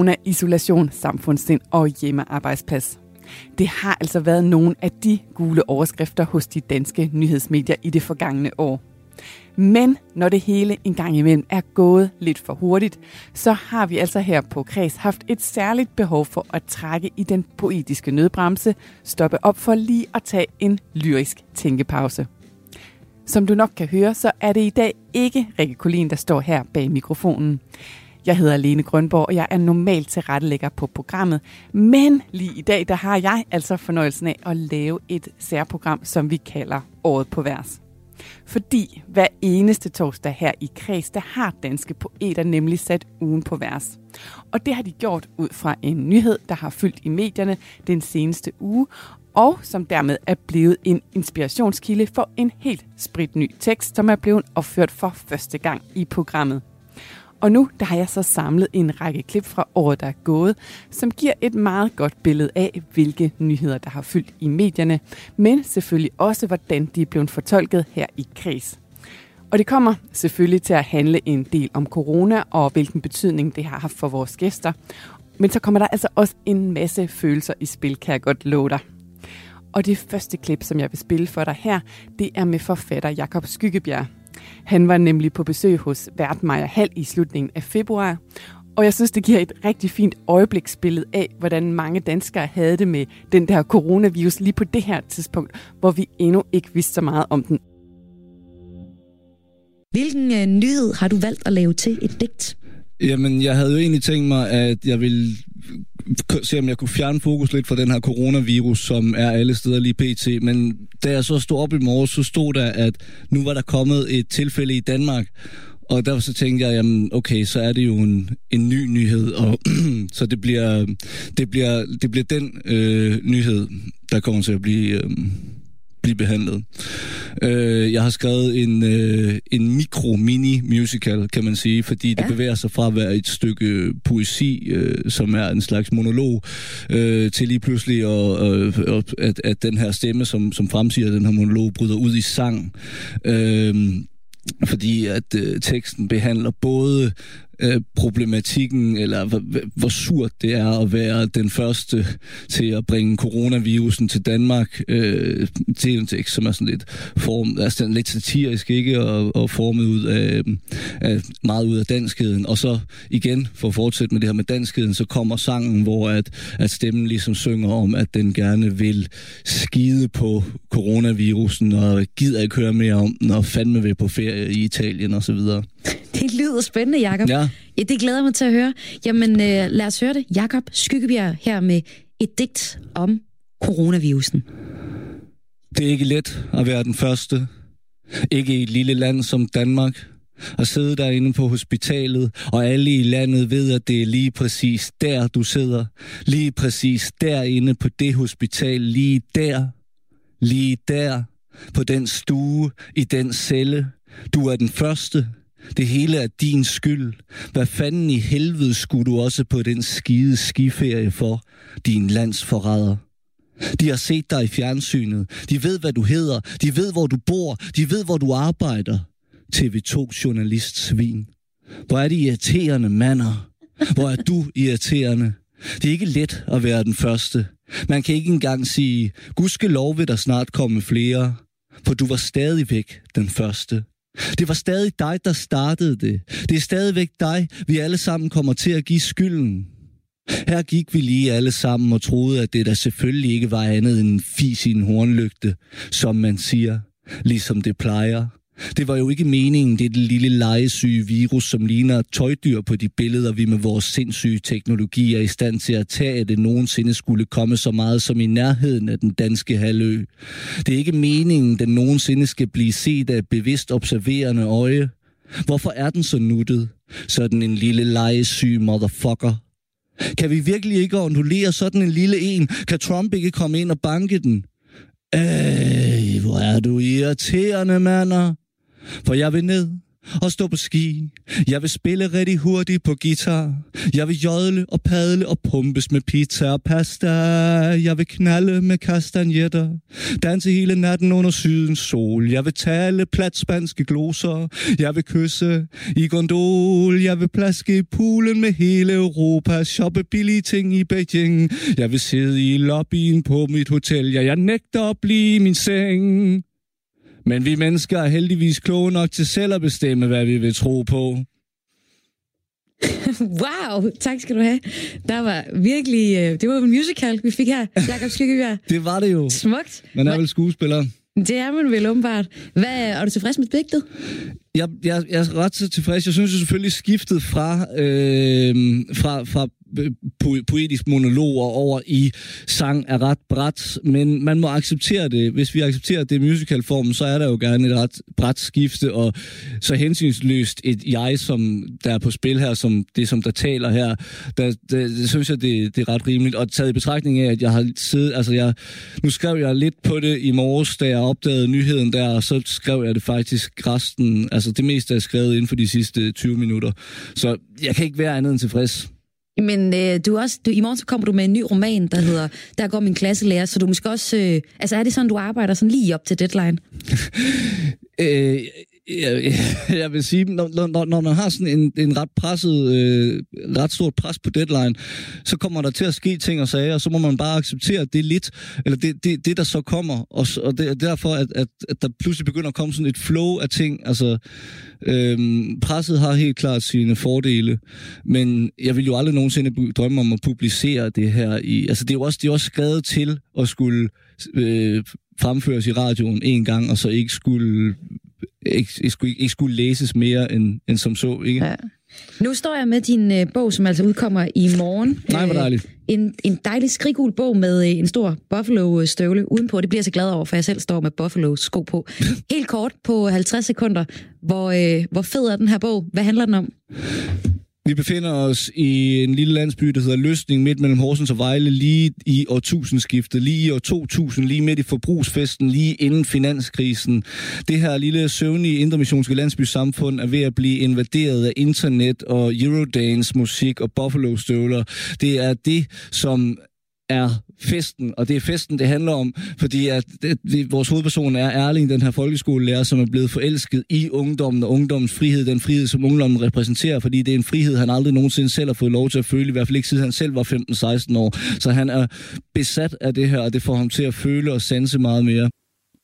Corona-isolation, samfundssind og hjemmearbejdsplads. Det har altså været nogle af de gule overskrifter hos de danske nyhedsmedier i det forgangne år. Men når det hele en gang imellem er gået lidt for hurtigt, så har vi altså her på Kreds haft et særligt behov for at trække i den poetiske nødbremse, stoppe op for lige at tage en lyrisk tænkepause. Som du nok kan høre, så er det i dag ikke Rikke Kolin, der står her bag mikrofonen. Jeg hedder Lene Grønborg, og jeg er normalt tilrettelægger på programmet. Men lige i dag, der har jeg altså fornøjelsen af at lave et særprogram, som vi kalder Året på Vers. Fordi hver eneste torsdag her i Kreds, der har danske poeter nemlig sat ugen på vers. Og det har de gjort ud fra en nyhed, der har fyldt i medierne den seneste uge, og som dermed er blevet en inspirationskilde for en helt spritny tekst, som er blevet opført for første gang i programmet. Og nu der har jeg så samlet en række klip fra året, der er gået, som giver et meget godt billede af, hvilke nyheder, der har fyldt i medierne, men selvfølgelig også, hvordan de er blevet fortolket her i kreds. Og det kommer selvfølgelig til at handle en del om corona og hvilken betydning det har haft for vores gæster. Men så kommer der altså også en masse følelser i spil, kan jeg godt love dig. Og det første klip, som jeg vil spille for dig her, det er med forfatter Jakob Skyggebjerg. Han var nemlig på besøg hos Vært Maja Hall i slutningen af februar, og jeg synes, det giver et rigtig fint øjebliksbillede af, hvordan mange danskere havde det med den der coronavirus lige på det her tidspunkt, hvor vi endnu ikke vidste så meget om den. Hvilken øh, nyhed har du valgt at lave til et digt? Jamen, jeg havde jo egentlig tænkt mig, at jeg ville se, om jeg kunne fjerne fokus lidt fra den her coronavirus, som er alle steder lige pt. Men da jeg så stod op i morges, så stod der, at nu var der kommet et tilfælde i Danmark, og derfor så tænkte jeg, jamen okay, så er det jo en, en ny nyhed, og så det bliver, det bliver, det bliver den øh, nyhed, der kommer til at blive... Øh, blive behandlet. Øh, jeg har skrevet en, øh, en mikro-mini-musical, kan man sige, fordi ja. det bevæger sig fra at være et stykke poesi, øh, som er en slags monolog, øh, til lige pludselig at, øh, at, at den her stemme, som, som fremsiger den her monolog, bryder ud i sang. Øh, fordi at øh, teksten behandler både øh, problematikken, eller hvor surt det er at være den første til at bringe coronavirusen til Danmark øh, til en tekst, som er sådan lidt, form, altså lidt satirisk, ikke? Og, og formet ud af, af, meget ud af danskheden. Og så igen, for at fortsætte med det her med danskheden, så kommer sangen, hvor at, at stemmen ligesom synger om, at den gerne vil skide på coronavirusen, og gider ikke høre mere om den, og fandme vil på ferie i Italien og så videre. Det lyder spændende, Jacob. Ja. ja. det glæder mig til at høre. Jamen, øh, lad os høre det. Jakob Skyggebjerg her med et digt om coronavirusen. Det er ikke let at være den første. Ikke i et lille land som Danmark. At sidde derinde på hospitalet, og alle i landet ved, at det er lige præcis der, du sidder. Lige præcis derinde på det hospital. Lige der. Lige der. På den stue. I den celle. Du er den første. Det hele er din skyld. Hvad fanden i helvede skulle du også på den skide skiferie for, din landsforræder? De har set dig i fjernsynet. De ved, hvad du hedder. De ved, hvor du bor. De ved, hvor du arbejder. TV2-journalist svin. Hvor er de irriterende mander. Hvor er du irriterende. Det er ikke let at være den første. Man kan ikke engang sige, gudske lov vil der snart komme flere, for du var stadigvæk den første. Det var stadig dig, der startede det. Det er stadigvæk dig, vi alle sammen kommer til at give skylden. Her gik vi lige alle sammen og troede, at det der selvfølgelig ikke var andet end en fis i en hornlygte, som man siger, ligesom det plejer. Det var jo ikke meningen, det, det lille legesyge virus, som ligner tøjdyr på de billeder, vi med vores sindssyge teknologi er i stand til at tage, at det nogensinde skulle komme så meget som i nærheden af den danske halvø. Det er ikke meningen, den nogensinde skal blive set af bevidst observerende øje. Hvorfor er den så nuttet? Sådan en lille legesyg motherfucker. Kan vi virkelig ikke ondulere sådan en lille en? Kan Trump ikke komme ind og banke den? Ej, hvor er du irriterende, mander. For jeg vil ned og stå på ski. Jeg vil spille rigtig hurtigt på guitar. Jeg vil jodle og padle og pumpes med pizza og pasta. Jeg vil knalde med kastanjetter. Danse hele natten under sydens sol. Jeg vil tale platspanske gloser. Jeg vil kysse i gondol. Jeg vil plaske i poolen med hele Europa. Shoppe billige ting i Beijing. Jeg vil sidde i lobbyen på mit hotel. Ja, jeg nægter at blive i min seng. Men vi mennesker er heldigvis kloge nok til selv at bestemme, hvad vi vil tro på. wow, tak skal du have. Der var virkelig, øh, det var en musical, vi fik her, Jakob Skyggebjerg. det var det jo. Smukt. Man er vel skuespiller. Det er man vel åbenbart. Hvad, er du tilfreds med digtet? Jeg, jeg, jeg er ret tilfreds. Jeg synes jo selvfølgelig skiftet fra, øh, fra, fra Øh, po- poetisk monologer over i sang er ret bræt, men man må acceptere det. Hvis vi accepterer det musicalformen, så er der jo gerne et ret bræt skifte, og så hensynsløst et jeg, som der er på spil her, som det, som der taler her, der, der, det synes jeg, det, det er ret rimeligt. Og taget i betragtning af, at jeg har siddet, altså jeg, nu skrev jeg lidt på det i morges, da jeg opdagede nyheden der, og så skrev jeg det faktisk resten, altså det meste er skrevet inden for de sidste 20 minutter. Så jeg kan ikke være andet end tilfreds. Men øh, du også, du, i morgen så kommer du med en ny roman, der hedder Der går min klasselærer, så du måske også... Øh, altså er det sådan, du arbejder sådan lige op til deadline? øh, jeg, jeg vil sige, når, når, når man har sådan en, en ret presset, øh, ret stort pres på deadline, så kommer der til at ske ting og sager, og så må man bare acceptere det lidt, eller det, det, det der så kommer, og, og det er derfor, at, at, at der pludselig begynder at komme sådan et flow af ting, altså øh, presset har helt klart sine fordele, men jeg vil jo aldrig nogensinde drømme om at publicere det her i, altså det er jo også, det er også skrevet til at skulle øh, fremføres i radioen en gang, og så ikke skulle ikke, ikke, skulle, ikke skulle læses mere end, end som så. Ikke? Ja. Nu står jeg med din øh, bog, som altså udkommer i morgen. Nej, hvor dejligt. Øh, en, en dejlig skrigul bog med øh, en stor Buffalo-støvle udenpå. Det bliver jeg så glad over, for jeg selv står med Buffalo-sko på. Helt kort på 50 sekunder. Hvor, øh, hvor fed er den her bog? Hvad handler den om? Vi befinder os i en lille landsby, der hedder Løsning, midt mellem Horsens og Vejle, lige i årtusindskiftet, lige i år 2000, lige midt i forbrugsfesten, lige inden finanskrisen. Det her lille søvnige indremissionske landsbysamfund er ved at blive invaderet af internet og Eurodance musik og Buffalo-støvler. Det er det, som er festen, og det er festen, det handler om, fordi at det, det, vores hovedperson er Erling, den her folkeskolelærer, som er blevet forelsket i ungdommen og ungdommens frihed, den frihed, som ungdommen repræsenterer, fordi det er en frihed, han aldrig nogensinde selv har fået lov til at føle, i hvert fald ikke siden han selv var 15-16 år. Så han er besat af det her, og det får ham til at føle og sanse meget mere.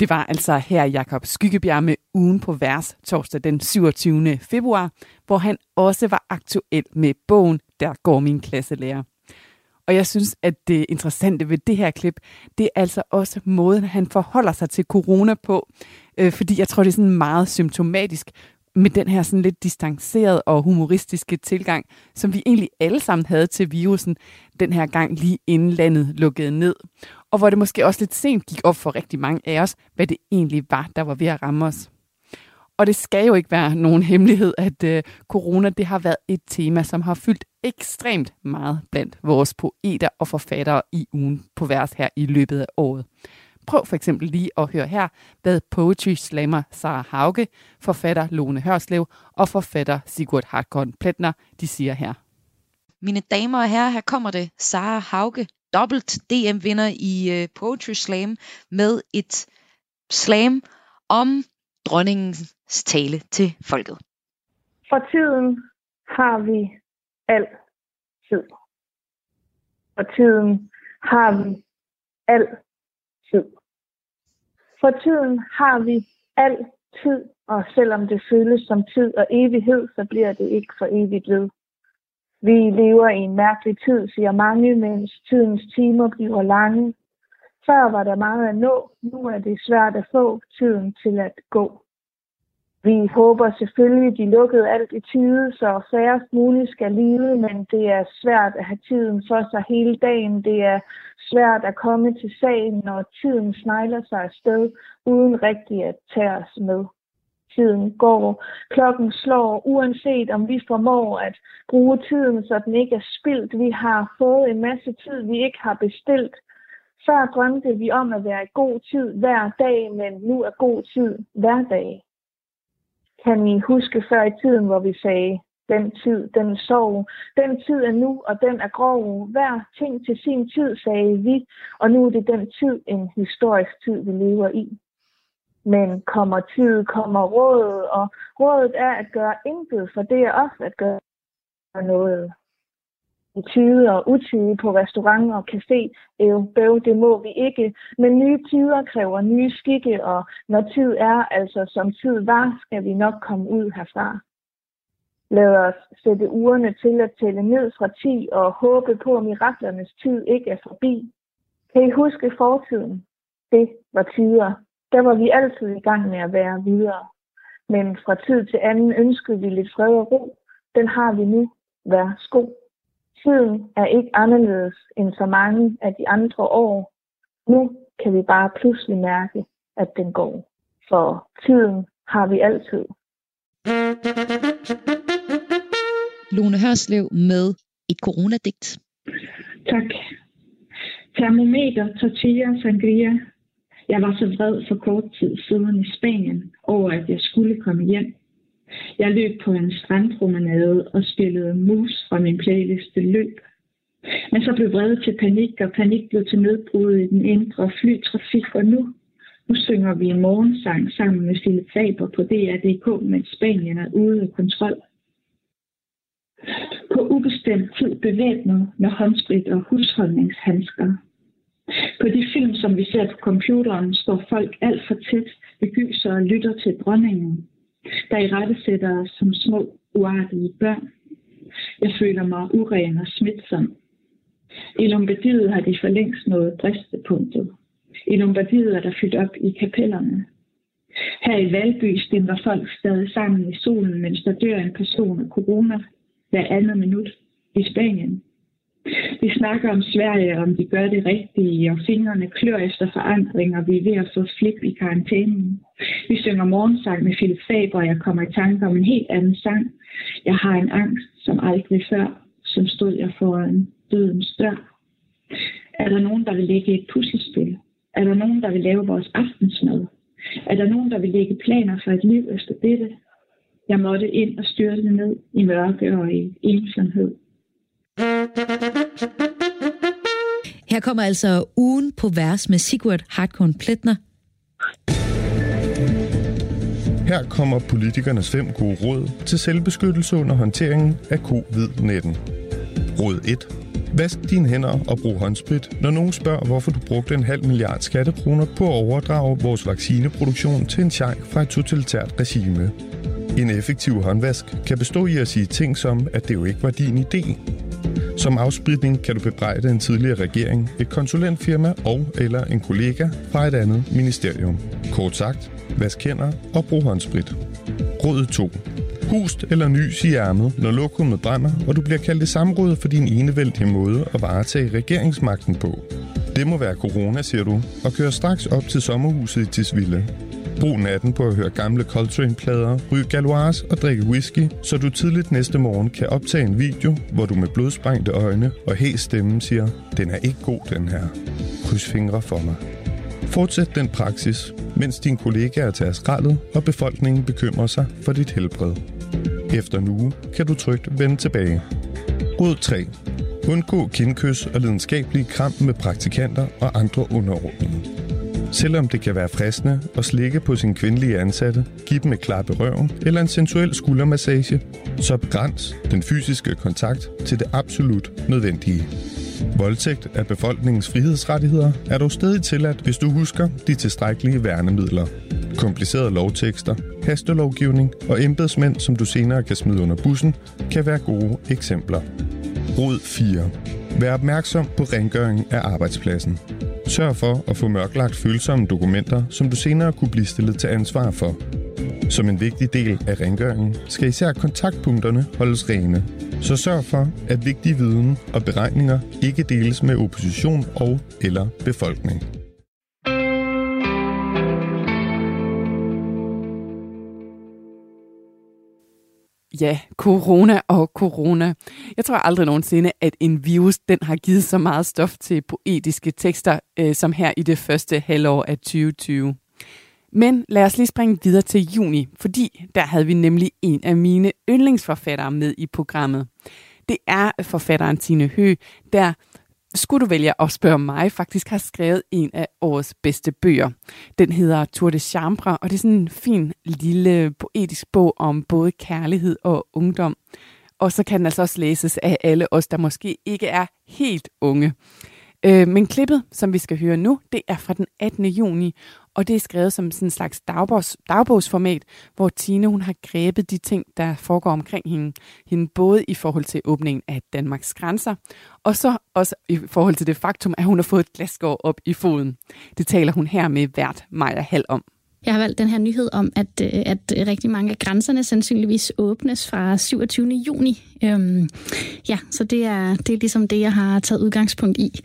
Det var altså her Jakob Skyggebjerg med ugen på vers torsdag den 27. februar, hvor han også var aktuel med bogen Der går min klasselærer. Og jeg synes, at det interessante ved det her klip, det er altså også måden, han forholder sig til corona på. Øh, fordi jeg tror, det er sådan meget symptomatisk med den her sådan lidt distancerede og humoristiske tilgang, som vi egentlig alle sammen havde til virusen den her gang lige inden landet lukkede ned. Og hvor det måske også lidt sent gik op for rigtig mange af os, hvad det egentlig var, der var ved at ramme os. Og det skal jo ikke være nogen hemmelighed, at øh, corona det har været et tema, som har fyldt ekstremt meget blandt vores poeter og forfattere i ugen på vers her i løbet af året. Prøv for eksempel lige at høre her, hvad poetry slammer Sara Hauge, forfatter Lone Hørslev og forfatter Sigurd Hartkorn Pletner, de siger her. Mine damer og herrer, her kommer det Sara Hauge, dobbelt DM-vinder i øh, Poetry Slam med et slam om dronningen tale til folket. For tiden har vi altid. For tiden har vi altid. For tiden har vi altid, og selvom det føles som tid og evighed, så bliver det ikke for evigt ved. Vi lever i en mærkelig tid, siger mange, mens tidens timer bliver lange. Før var der meget at nå, nu er det svært at få tiden til at gå. Vi håber selvfølgelig, de lukkede alt i tide, så færrest muligt skal lide, men det er svært at have tiden for sig hele dagen. Det er svært at komme til sagen, når tiden snegler sig afsted, uden rigtig at tage os med. Tiden går, klokken slår, uanset om vi formår at bruge tiden, så den ikke er spildt. Vi har fået en masse tid, vi ikke har bestilt. Før drømte vi om at være i god tid hver dag, men nu er god tid hver dag. Kan I huske før i tiden, hvor vi sagde, den tid, den sov. Den tid er nu, og den er grov. Hver ting til sin tid, sagde vi, og nu er det den tid, en historisk tid, vi lever i. Men kommer tid, kommer råd, og rådet er at gøre intet, for det er også at gøre noget. I tide og utide på restaurant og café, Øh, bøv, det må vi ikke. Men nye tider kræver nye skikke, og når tid er, altså som tid var, skal vi nok komme ud herfra. Lad os sætte ugerne til at tælle ned fra 10 og håbe på, at miraklernes tid ikke er forbi. Kan I huske fortiden? Det var tider. Der var vi altid i gang med at være videre. Men fra tid til anden ønskede vi lidt fred og ro. Den har vi nu. Vær god. Tiden er ikke anderledes end så mange af de andre år. Nu kan vi bare pludselig mærke, at den går. For tiden har vi altid. Lone Hørslev med et coronadigt. Tak. Termometer, tortilla, sangria. Jeg var så vred for kort tid siden i Spanien over, at jeg skulle komme hjem. Jeg løb på en strandpromenade og spillede mus fra min playliste løb. Men så blev vrede til panik, og panik blev til nedbrud i den indre flytrafik, og nu, nu synger vi en morgensang sammen med Philip Faber på DR.dk, mens Spanien er ude af kontrol. På ubestemt tid bevæbnet med håndsprit og husholdningshandsker. På de film, som vi ser på computeren, står folk alt for tæt, begyser og lytter til dronningen, der i rette sætter os som små, uartige børn. Jeg føler mig uren og smitsom. I Lombardiet har de for længst nået bristepunktet. I Lombardiet er der fyldt op i kapellerne. Her i Valby stemmer folk stadig sammen i solen, mens der dør en person af corona hver andet minut i Spanien. Vi snakker om Sverige, om de gør det rigtige, og fingrene klør efter forandringer. Vi er ved at få flip i karantænen. Vi synger morgensang med Philip Faber, og jeg kommer i tanke om en helt anden sang. Jeg har en angst, som aldrig før, som stod jeg foran dødens dør. Er der nogen, der vil lægge et puslespil? Er der nogen, der vil lave vores aftensmad? Er der nogen, der vil lægge planer for et liv efter dette? Jeg måtte ind og styrte ned i mørke og i ensomhed. Her kommer altså ugen på vers med Sigurd Hartkorn Pletner. Her kommer politikernes fem gode råd til selvbeskyttelse under håndteringen af covid-19. Råd 1. Vask dine hænder og brug håndsprit, når nogen spørger, hvorfor du brugte en halv milliard skattekroner på at overdrage vores vaccineproduktion til en sheik fra et totalitært regime. En effektiv håndvask kan bestå i at sige ting som, at det jo ikke var din idé. Som afspritning kan du bebrejde en tidligere regering, et konsulentfirma og eller en kollega fra et andet ministerium. Kort sagt, vask hænder og brug håndsprit. Råd 2. Hust eller nys i ærmet, når lokummet brænder, og du bliver kaldt i samråd for din enevældige måde at varetage regeringsmagten på. Det må være corona, siger du, og kører straks op til sommerhuset i Tisvilde. Brug natten på at høre gamle Coltrane-plader, ryge galois og drikke whisky, så du tidligt næste morgen kan optage en video, hvor du med blodsprængte øjne og hæs stemme siger, den er ikke god, den her. Kryds fingre for mig. Fortsæt den praksis, mens dine kollegaer tager skraldet, og befolkningen bekymrer sig for dit helbred. Efter en uge kan du trygt vende tilbage. Råd 3. Undgå kindkys og lidenskabelige kram med praktikanter og andre underordnede. Selvom det kan være fristende at slikke på sin kvindelige ansatte, give dem et klap i røven eller en sensuel skuldermassage, så begræns den fysiske kontakt til det absolut nødvendige. Voldtægt af befolkningens frihedsrettigheder er dog stadig tilladt, hvis du husker de tilstrækkelige værnemidler. Komplicerede lovtekster, hastelovgivning og embedsmænd, som du senere kan smide under bussen, kan være gode eksempler. Råd 4. Vær opmærksom på rengøring af arbejdspladsen. Sørg for at få mørklagt følsomme dokumenter, som du senere kunne blive stillet til ansvar for. Som en vigtig del af rengøringen skal især kontaktpunkterne holdes rene. Så sørg for, at vigtig viden og beregninger ikke deles med opposition og eller befolkning. Ja, corona og corona. Jeg tror aldrig nogensinde, at en virus den har givet så meget stof til poetiske tekster, øh, som her i det første halvår af 2020. Men lad os lige springe videre til juni, fordi der havde vi nemlig en af mine yndlingsforfattere med i programmet. Det er forfatteren Tine Hø, der skulle du vælge at spørge mig, faktisk har skrevet en af årets bedste bøger. Den hedder Tour de Chambre, og det er sådan en fin lille poetisk bog om både kærlighed og ungdom. Og så kan den altså også læses af alle os, der måske ikke er helt unge. Øh, men klippet, som vi skal høre nu, det er fra den 18. juni, og det er skrevet som sådan en slags dagbogs, dagbogsformat, hvor Tine hun har grebet de ting, der foregår omkring hende, hende, både i forhold til åbningen af Danmarks grænser, og så også i forhold til det faktum, at hun har fået et glasgård op i foden. Det taler hun her med vært Maja Hall om. Jeg har valgt den her nyhed om, at, øh, at rigtig mange af grænserne sandsynligvis åbnes fra 27. juni. Øhm, ja, så det er, det er ligesom det, jeg har taget udgangspunkt i.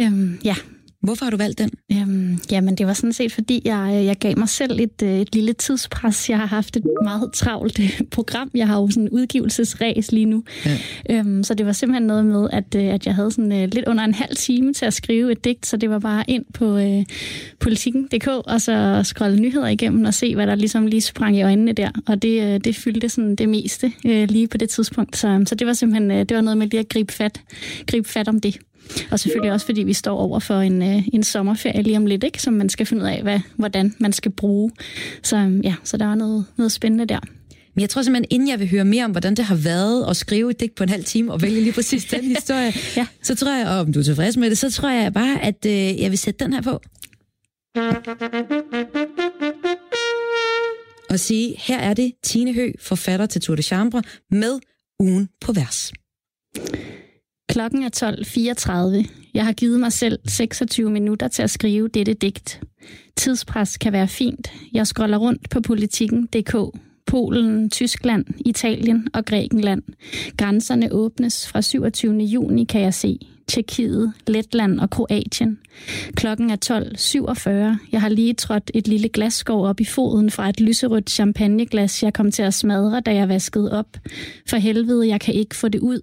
Øhm, ja, Hvorfor har du valgt den? Øhm, jamen, det var sådan set, fordi jeg, jeg gav mig selv et, øh, et lille tidspres. Jeg har haft et meget travlt øh, program. Jeg har jo sådan en udgivelsesræs lige nu. Ja. Øhm, så det var simpelthen noget med, at, øh, at jeg havde sådan lidt under en halv time til at skrive et digt, så det var bare ind på uh, politikken.dk og så scrolle nyheder igennem og se, hvad der ligesom lige sprang i øjnene der. Og det, uh, det fyldte sådan det meste uh, lige på det tidspunkt. Så, så det var simpelthen uh, det var noget med lige at gribe fat, gribe fat om det. Og selvfølgelig også, fordi vi står over for en, øh, en sommerferie lige om lidt, ikke? som man skal finde ud af, hvad, hvordan man skal bruge. Så øhm, ja, så der er noget, noget spændende der. Men jeg tror simpelthen, inden jeg vil høre mere om, hvordan det har været at skrive et digt på en halv time og vælge lige præcis den historie, ja. så tror jeg, og om du er tilfreds med det, så tror jeg bare, at øh, jeg vil sætte den her på. Og sige, her er det Tine Hø, forfatter til Tour de Chambre, med ugen på vers. Klokken er 12.34. Jeg har givet mig selv 26 minutter til at skrive dette digt. Tidspres kan være fint. Jeg scroller rundt på politikken.dk. Polen, Tyskland, Italien og Grækenland. Grænserne åbnes fra 27. juni, kan jeg se. Tjekkiet, Letland og Kroatien. Klokken er 12.47. Jeg har lige trådt et lille glasskov op i foden fra et lyserødt champagneglas, jeg kom til at smadre, da jeg vaskede op. For helvede, jeg kan ikke få det ud.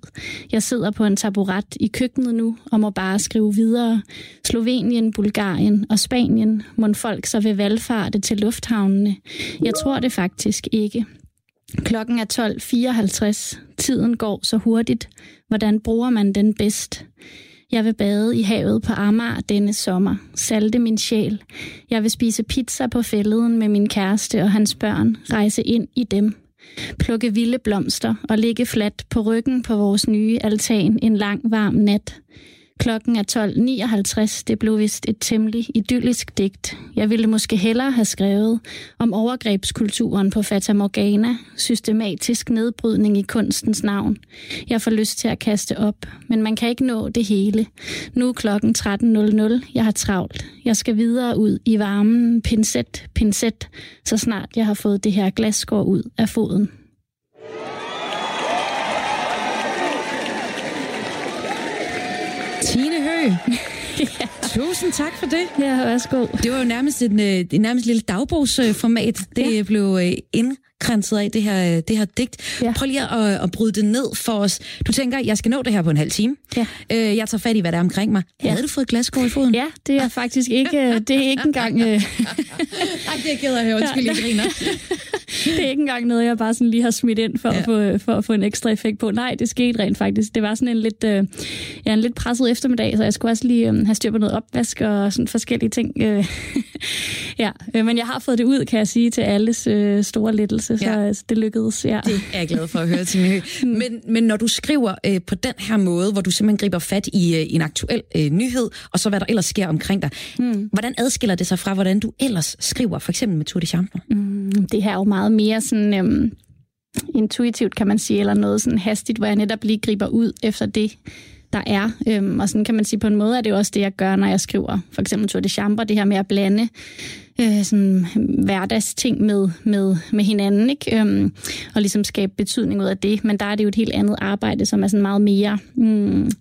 Jeg sidder på en taburet i køkkenet nu og må bare skrive videre. Slovenien, Bulgarien og Spanien må folk så vil valgfarte til lufthavnene. Jeg tror det faktisk ikke. Klokken er 12.54. Tiden går så hurtigt. Hvordan bruger man den bedst? Jeg vil bade i havet på Amager denne sommer. Salte min sjæl. Jeg vil spise pizza på fælleden med min kæreste og hans børn. Rejse ind i dem. Plukke vilde blomster og ligge fladt på ryggen på vores nye altan en lang varm nat. Klokken er 12.59. Det blev vist et temmelig idyllisk digt. Jeg ville måske hellere have skrevet om overgrebskulturen på Fata Morgana, systematisk nedbrydning i kunstens navn. Jeg får lyst til at kaste op, men man kan ikke nå det hele. Nu er klokken 13.00. Jeg har travlt. Jeg skal videre ud i varmen, pincet, pincet, så snart jeg har fået det her glasskår ud af foden. Tine Hø. Tusind tak for det. Ja, værsgo. Det var jo nærmest en, øh, en nærmest lille dagbogsformat. Det ja. blev øh, ind kranset af det her, det her digt. Ja. Prøv lige at, at bryde det ned for os. Du tænker, jeg skal nå det her på en halv time. Ja. Øh, jeg tager fat i, hvad der er omkring mig. Ja. Havde du fået glaskår i foden? Ja, det er faktisk ikke, det er ikke engang... Øh... Ej, det er ked af at høre. Undskyld, jeg griner. det er ikke engang noget, jeg bare sådan lige har smidt ind for, ja. at, få, for at få en ekstra effekt på. Nej, det skete rent faktisk. Det var sådan en lidt, øh, ja, en lidt presset eftermiddag, så jeg skulle også lige øh, have styr på noget opvask og sådan forskellige ting. Øh, ja, øh, men jeg har fået det ud, kan jeg sige, til alles øh, store lettelse, så ja. det lykkedes. Ja. Det er jeg glad for at høre, Tine mm. men, men når du skriver øh, på den her måde, hvor du simpelthen griber fat i øh, en aktuel øh, nyhed, og så hvad der ellers sker omkring dig, mm. hvordan adskiller det sig fra, hvordan du ellers skriver, for eksempel med Tour de Chambre? Mm, det her er jo meget mere sådan... Øhm, intuitivt, kan man sige, eller noget sådan hastigt, hvor jeg netop lige griber ud efter det, der er. Øhm, og sådan kan man sige, på en måde er det jo også det, jeg gør, når jeg skriver for eksempel Tour de Chambre, det her med at blande øh, sådan hmm, hverdagsting med, med, med hinanden, ikke? Øhm, og ligesom skabe betydning ud af det. Men der er det jo et helt andet arbejde, som er sådan meget mere... Mm,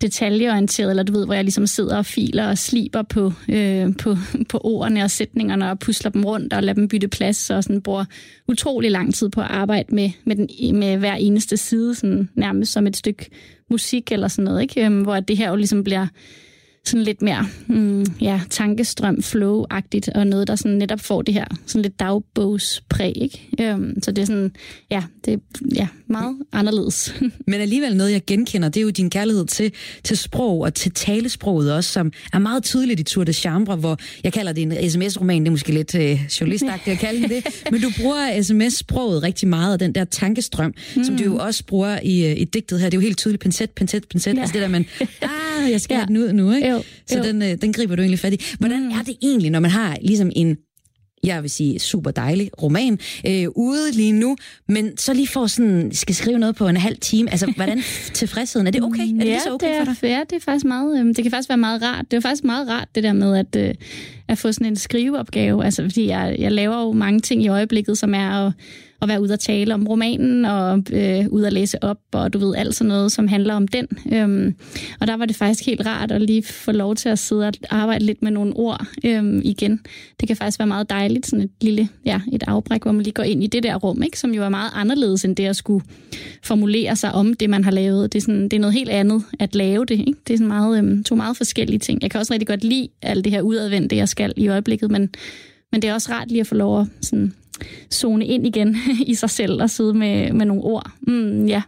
detaljeorienteret, eller du ved, hvor jeg ligesom sidder og filer og sliber på, øh, på, på ordene og sætningerne og pusler dem rundt og lader dem bytte plads og sådan bruger utrolig lang tid på at arbejde med, med, den, med hver eneste side, sådan nærmest som et stykke musik eller sådan noget, ikke? Øhm, hvor det her jo ligesom bliver sådan lidt mere mm, ja, tankestrøm, flow-agtigt, og noget, der sådan netop får det her sådan lidt dagbogspræg. Ikke? Øhm, så det er sådan, ja, det ja, meget anderledes. Men alligevel noget, jeg genkender, det er jo din kærlighed til, til sprog og til talesproget også, som er meget tydeligt i Tour de Chambre, hvor jeg kalder det en sms-roman, det er måske lidt øh, journalistagtigt at kalde det, men du bruger sms-sproget rigtig meget, og den der tankestrøm, mm. som du jo også bruger i, øh, i digtet her, det er jo helt tydeligt, pincet, pincet, pincet, ja. altså det der, man, ah, jeg skal ja. have den ud nu, ikke? Jo, så jo. Den, øh, den griber du egentlig fat i. Hvordan mm. er det egentlig, når man har ligesom en jeg vil sige, super dejlig roman øh, ude lige nu, men så lige får sådan, skal skrive noget på en halv time. Altså, hvordan tilfredsheden? Er det okay? Er det ja, så okay det er, for dig? Ja, det er faktisk meget, øh, det kan faktisk være meget rart. Det er faktisk meget rart, det der med at, øh, at få sådan en skriveopgave. Altså, fordi jeg, jeg laver jo mange ting i øjeblikket, som er at at være ude og tale om romanen, og øh, ude og læse op, og du ved, alt sådan noget, som handler om den. Øhm, og der var det faktisk helt rart at lige få lov til at sidde og arbejde lidt med nogle ord øhm, igen. Det kan faktisk være meget dejligt, sådan et lille ja, et afbræk, hvor man lige går ind i det der rum, ikke? som jo er meget anderledes end det at skulle formulere sig om det, man har lavet. Det er, sådan, det er noget helt andet at lave det. Ikke? Det er sådan meget, øhm, to meget forskellige ting. Jeg kan også rigtig godt lide alt det her udadvendte, jeg skal i øjeblikket, men, men det er også rart lige at få lov at sådan, zone ind igen i sig selv og sidde med, med nogle ord. Mm, ja.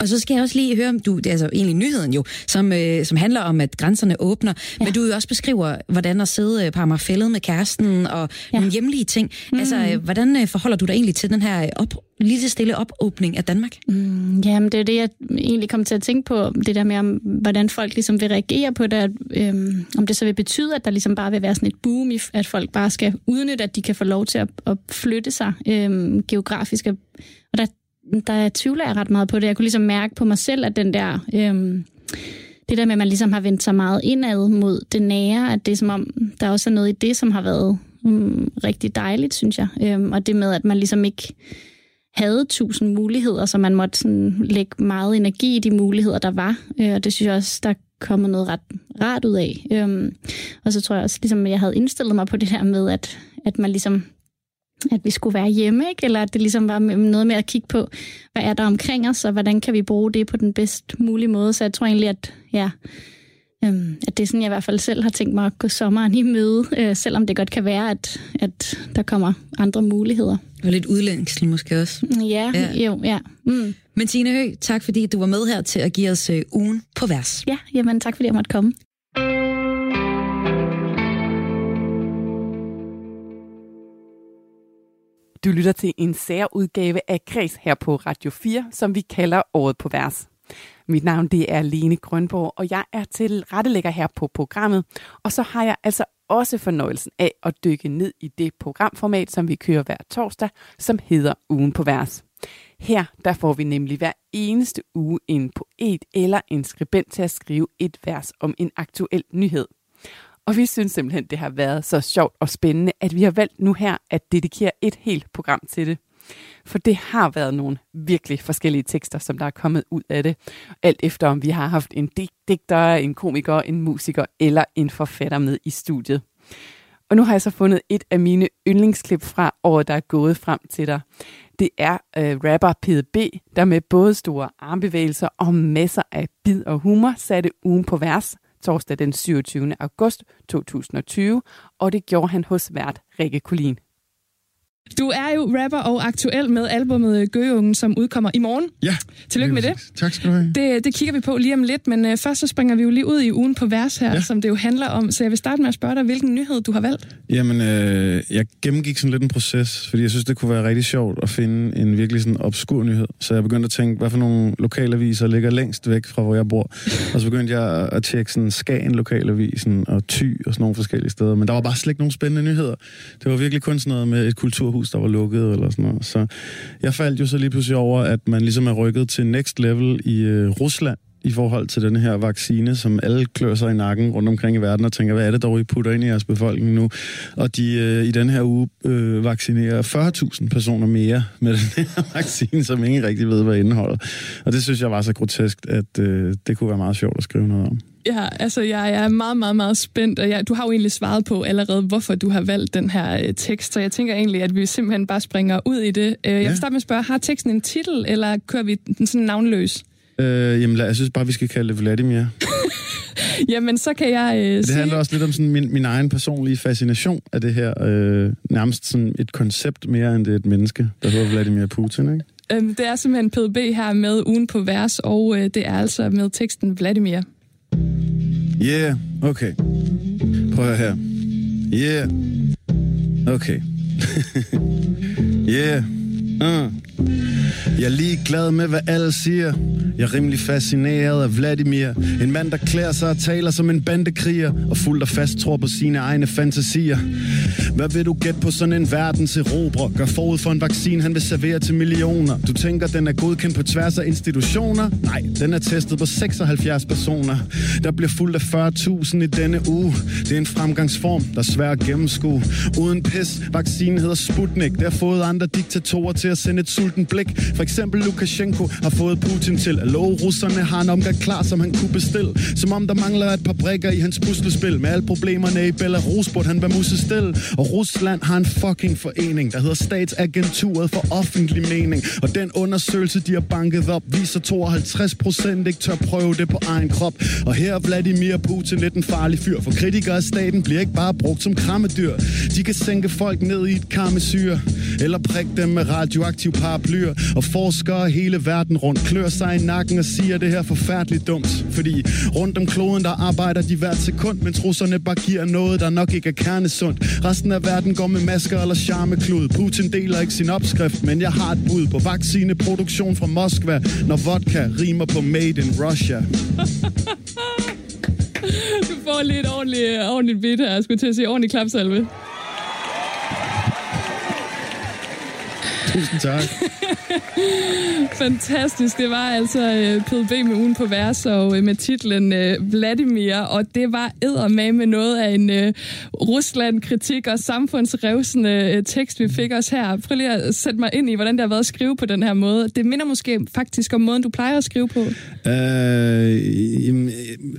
Og så skal jeg også lige høre om du, det er altså egentlig nyheden jo, som, øh, som handler om, at grænserne åbner, ja. men du jo også beskriver, hvordan at sidde øh, på Amagerfællet med kæresten og ja. nogle hjemlige ting. Mm. Altså, øh, hvordan øh, forholder du dig egentlig til den her op, lige så stille opåbning af Danmark? Mm, jamen, det er det, jeg egentlig kom til at tænke på, det der med, om, hvordan folk ligesom vil reagere på det, øhm, om det så vil betyde, at der ligesom bare vil være sådan et boom, at folk bare skal udnytte, at de kan få lov til at, at flytte sig øhm, geografisk. Og der der tvivler jeg ret meget på det. Jeg kunne ligesom mærke på mig selv, at den der... Øhm, det der med, at man ligesom har vendt sig meget indad mod det nære, at det er som om, der også er noget i det, som har været um, rigtig dejligt, synes jeg. Øhm, og det med, at man ligesom ikke havde tusind muligheder, så man måtte sådan lægge meget energi i de muligheder, der var. Øh, og det synes jeg også, der kommer noget ret rart ud af. Øhm, og så tror jeg også, ligesom jeg havde indstillet mig på det der med, at, at man ligesom at vi skulle være hjemme, ikke? eller at det ligesom var noget med at kigge på, hvad er der omkring os, og hvordan kan vi bruge det på den bedst mulige måde. Så jeg tror egentlig, at, ja, øhm, at det er sådan, jeg i hvert fald selv har tænkt mig at gå sommeren i møde, øh, selvom det godt kan være, at, at der kommer andre muligheder. Og lidt udlængsel måske også. Ja, ja. jo, ja. Mm. Men Tine Høgh, tak fordi du var med her til at give os øh, ugen på vers. Ja, jamen tak fordi jeg måtte komme. Du lytter til en særudgave af Kreds her på Radio 4, som vi kalder Året på Vers. Mit navn det er Lene Grønborg, og jeg er til rettelægger her på programmet. Og så har jeg altså også fornøjelsen af at dykke ned i det programformat, som vi kører hver torsdag, som hedder Ugen på Vers. Her der får vi nemlig hver eneste uge en poet eller en skribent til at skrive et vers om en aktuel nyhed. Og vi synes simpelthen, det har været så sjovt og spændende, at vi har valgt nu her at dedikere et helt program til det. For det har været nogle virkelig forskellige tekster, som der er kommet ud af det. Alt efter om vi har haft en digter, en komiker, en musiker eller en forfatter med i studiet. Og nu har jeg så fundet et af mine yndlingsklip fra året, der er gået frem til dig. Det er øh, rapper PDB, der med både store armbevægelser og masser af bid og humor satte ugen på vers – torsdag den 27. august 2020, og det gjorde han hos vært Rikke Kulin. Du er jo rapper og aktuel med albumet Gøgeungen, som udkommer i morgen. Ja. Tillykke med det. Tak skal du have. Det, det kigger vi på lige om lidt, men uh, først så springer vi jo lige ud i ugen på vers her, ja. som det jo handler om. Så jeg vil starte med at spørge dig, hvilken nyhed du har valgt? Jamen, øh, jeg gennemgik sådan lidt en proces, fordi jeg synes, det kunne være rigtig sjovt at finde en virkelig sådan obskur nyhed. Så jeg begyndte at tænke, hvad for nogle lokalaviser ligger længst væk fra, hvor jeg bor. og så begyndte jeg at tjekke sådan Skagen lokalavisen og Ty og sådan nogle forskellige steder. Men der var bare slet ikke nogen spændende nyheder. Det var virkelig kun sådan noget med et kulturhus hus, der var lukket eller sådan noget. Så jeg faldt jo så lige pludselig over, at man ligesom er rykket til next level i øh, Rusland i forhold til den her vaccine, som alle klør sig i nakken rundt omkring i verden og tænker, hvad er det dog, I putter ind i jeres befolkning nu? Og de øh, i den her uge øh, vaccinerer 40.000 personer mere med den her vaccine, som ingen rigtig ved, hvad indeholder. Og det synes jeg var så grotesk, at øh, det kunne være meget sjovt at skrive noget om. Ja, altså jeg, er meget, meget, meget spændt, og jeg, du har jo egentlig svaret på allerede, hvorfor du har valgt den her øh, tekst, så jeg tænker egentlig, at vi simpelthen bare springer ud i det. Øh, jeg vil starte med at spørge, har teksten en titel, eller kører vi den sådan navnløs? Øh, jamen, jeg synes bare, vi skal kalde det Vladimir. Jamen, så kan jeg øh, Det sige... handler også lidt om sådan min, min egen personlige fascination af det her. Øh, nærmest sådan et koncept mere, end det er et menneske, der hedder Vladimir Putin, ikke? Øhm, det er simpelthen PDB her med ugen på vers, og øh, det er altså med teksten Vladimir. Yeah, okay. Prøv at høre her. Yeah. Okay. yeah. Uh. Jeg er lige glad med, hvad alle siger. Jeg er rimelig fascineret af Vladimir. En mand, der klæder sig og taler som en bandekriger, og fuldt og fast tror på sine egne fantasier. Hvad vil du gætte på sådan en verdens erobrer? Gør forud for en vaccine, han vil servere til millioner. Du tænker, den er godkendt på tværs af institutioner? Nej, den er testet på 76 personer. Der bliver fuldt af 40.000 i denne uge. Det er en fremgangsform, der er svær at gennemskue. Uden pis, vaccinen hedder Sputnik. Det har fået andre diktatorer til at sende et sulten blik. For eksempel Lukashenko har fået Putin til at love russerne har en omgang klar, som han kunne bestille. Som om der mangler et par brikker i hans puslespil. Med alle problemerne i Belarus burde han være musestil. Og Rusland har en fucking forening, der hedder Statsagenturet for Offentlig Mening. Og den undersøgelse, de har banket op, viser 52 procent ikke tør prøve det på egen krop. Og her er Vladimir Putin lidt en farlig fyr, for kritikere af staten bliver ikke bare brugt som krammedyr. De kan sænke folk ned i et karmesyre, eller prikke dem med radio radioaktiv paraplyer. Og forskere hele verden rundt klør sig i nakken og siger det her forfærdeligt dumt. Fordi rundt om kloden, der arbejder de hvert sekund, men russerne bare giver noget, der nok ikke er kernesundt. Resten af verden går med masker eller charmeklud. Putin deler ikke sin opskrift, men jeg har et bud på vaccineproduktion fra Moskva, når vodka rimer på Made in Russia. Du får lidt ordentligt, ordentligt bit her. Jeg skulle til at sige ordentligt klapsalve. Tusind tak. Fantastisk. Det var altså øh, PDB med ugen på vers og øh, med titlen øh, Vladimir, og det var eddermame med noget af en Rusland-kritik og samfundsrevsende tekst, vi fik os her. Prøv lige at sætte mig ind i, hvordan det har været at skrive på den her måde. Det minder måske faktisk om måden, du plejer at skrive på. Øh, jamen, øh,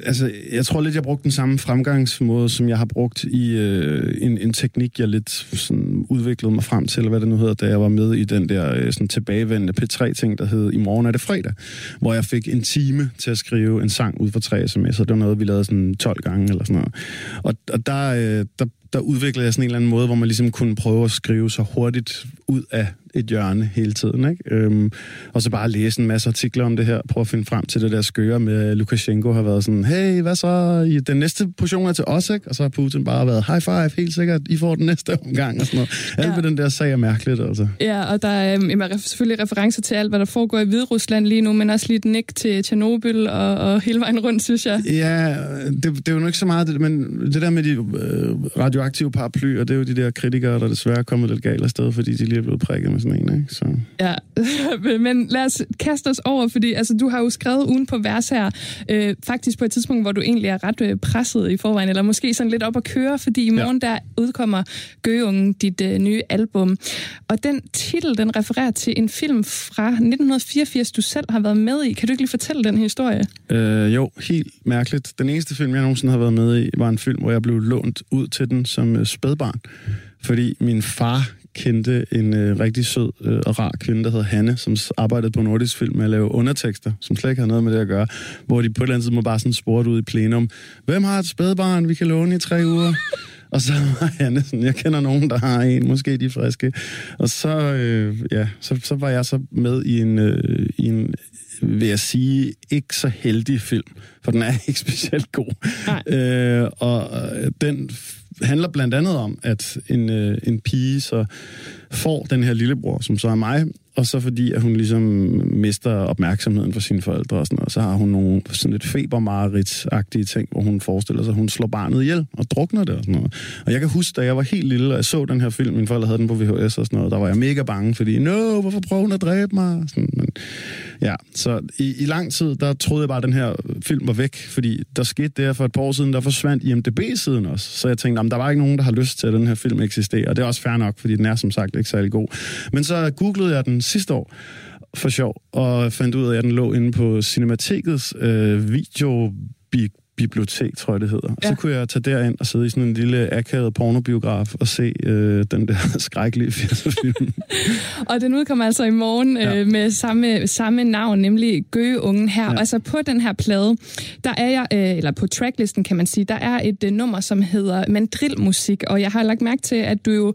altså, jeg tror lidt, jeg brugte den samme fremgangsmåde, som jeg har brugt i øh, en, en teknik, jeg lidt sådan, udviklede mig frem til, eller hvad det nu hedder, da jeg var med i den der øh, sådan, tilbagevendende P3-ting, der hed I morgen er det fredag, hvor jeg fik en time til at skrive en sang ud for tre sms'er. Det var noget, vi lavede sådan 12 gange eller sådan noget. Og, og der, øh, der, der udviklede jeg sådan en eller anden måde, hvor man ligesom kunne prøve at skrive så hurtigt ud af et hjørne hele tiden. Ikke? Øhm, og så bare læse en masse artikler om det her, prøve at finde frem til det der skøre med at Lukashenko har været sådan, hey, hvad så? I den næste portion er til os, ikke? Og så har Putin bare været, high five, helt sikkert, I får den næste omgang og sådan noget. Alt Ja. ved den der sag er mærkeligt, altså. Ja, og der er øhm, selvfølgelig referencer til alt, hvad der foregår i Hvide Rusland lige nu, men også lige et nik til Tjernobyl og, og hele vejen rundt, synes jeg. Ja, det, det er jo nok ikke så meget det, men det der med de øh, radioaktive paraplyer, det er jo de der kritikere, der desværre er kommet lidt galt afsted, fordi de lige er blevet prikket med sådan en, ikke? Så. Ja, men lad os kaste os over, fordi altså, du har jo skrevet ugen på vers her, øh, faktisk på et tidspunkt, hvor du egentlig er ret øh, presset i forvejen, eller måske sådan lidt op at køre, fordi i morgen ja. der udkommer Gøungen, dit øh, nye album. Og den titel, den refererer til en film fra 1984, du selv har været med i. Kan du ikke lige fortælle den historie? Øh, jo, helt mærkeligt. Den eneste film, jeg nogensinde har været med i, var en film, hvor jeg blev lånt ud til den som øh, spædbarn. Fordi min far kendte en øh, rigtig sød øh, og rar kvinde, der hedder Hanne, som arbejdede på Nordisk Film med at lave undertekster, som slet ikke havde noget med det at gøre, hvor de på et eller andet tidspunkt bare sådan spurgte ud i plenum, hvem har et spædbarn, vi kan låne i tre uger? Og så var Hanne sådan, jeg kender nogen, der har en, måske de friske. Og så, øh, ja, så, så var jeg så med i en, øh, i en vil jeg sige, ikke så heldig film, for den er ikke specielt god. Øh, og øh, den handler blandt andet om, at en, øh, en pige så får den her lillebror, som så er mig, og så fordi, at hun ligesom mister opmærksomheden for sine forældre og sådan noget, så har hun nogle sådan lidt febermareridsagtige ting, hvor hun forestiller sig, at hun slår barnet ihjel og drukner det og sådan noget. Og jeg kan huske, da jeg var helt lille, og jeg så den her film, mine forældre havde den på VHS og sådan noget, der var jeg mega bange, fordi, no, hvorfor prøver hun at dræbe mig? Sådan, men, ja, så i, i lang tid, der troede jeg bare, at den her film var væk, fordi der skete det for et par år siden, der forsvandt IMDB-siden også. Så jeg tænkte, jamen, der var ikke nogen, der har lyst til, at den her film eksisterer. Og det er også fair nok, fordi den er som sagt ikke særlig god. Men så googlede jeg den sidste år for sjov, og fandt ud af, at den lå inde på Cinematikets øh, video bibliotek, tror jeg det hedder. Ja. Så kunne jeg tage derind og sidde i sådan en lille akavet pornobiograf og se øh, den der skrækkelige 80'er-film. og den udkommer altså i morgen ja. øh, med samme, samme navn, nemlig Gøgeungen her. Ja. Altså på den her plade, der er jeg, øh, eller på tracklisten kan man sige, der er et øh, nummer, som hedder Mandrilmusik, og jeg har lagt mærke til, at du jo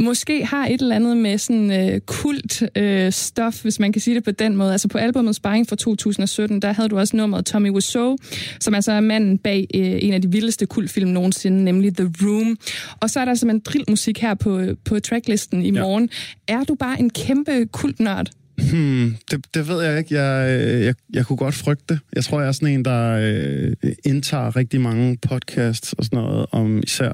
måske har et eller andet med sådan øh, kult øh, stof, hvis man kan sige det på den måde. Altså på albumet Sparring fra 2017, der havde du også nummeret Tommy Wiseau, som altså er manden bag øh, en af de vildeste kultfilm nogensinde, nemlig The Room. Og så er der altså en drillmusik her på, på tracklisten i morgen. Ja. Er du bare en kæmpe kultnørd? Hmm, det, det ved jeg ikke. Jeg, jeg, jeg kunne godt frygte det. Jeg tror, jeg er sådan en, der øh, indtager rigtig mange podcasts og sådan noget om især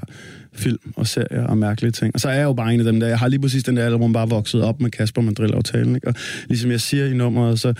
film og serier og mærkelige ting. Og så er jeg jo bare en af dem der. Jeg har lige præcis den der album bare vokset op med Kasper Mandrill-aftalen. Ikke? Og ligesom jeg siger i nummeret, så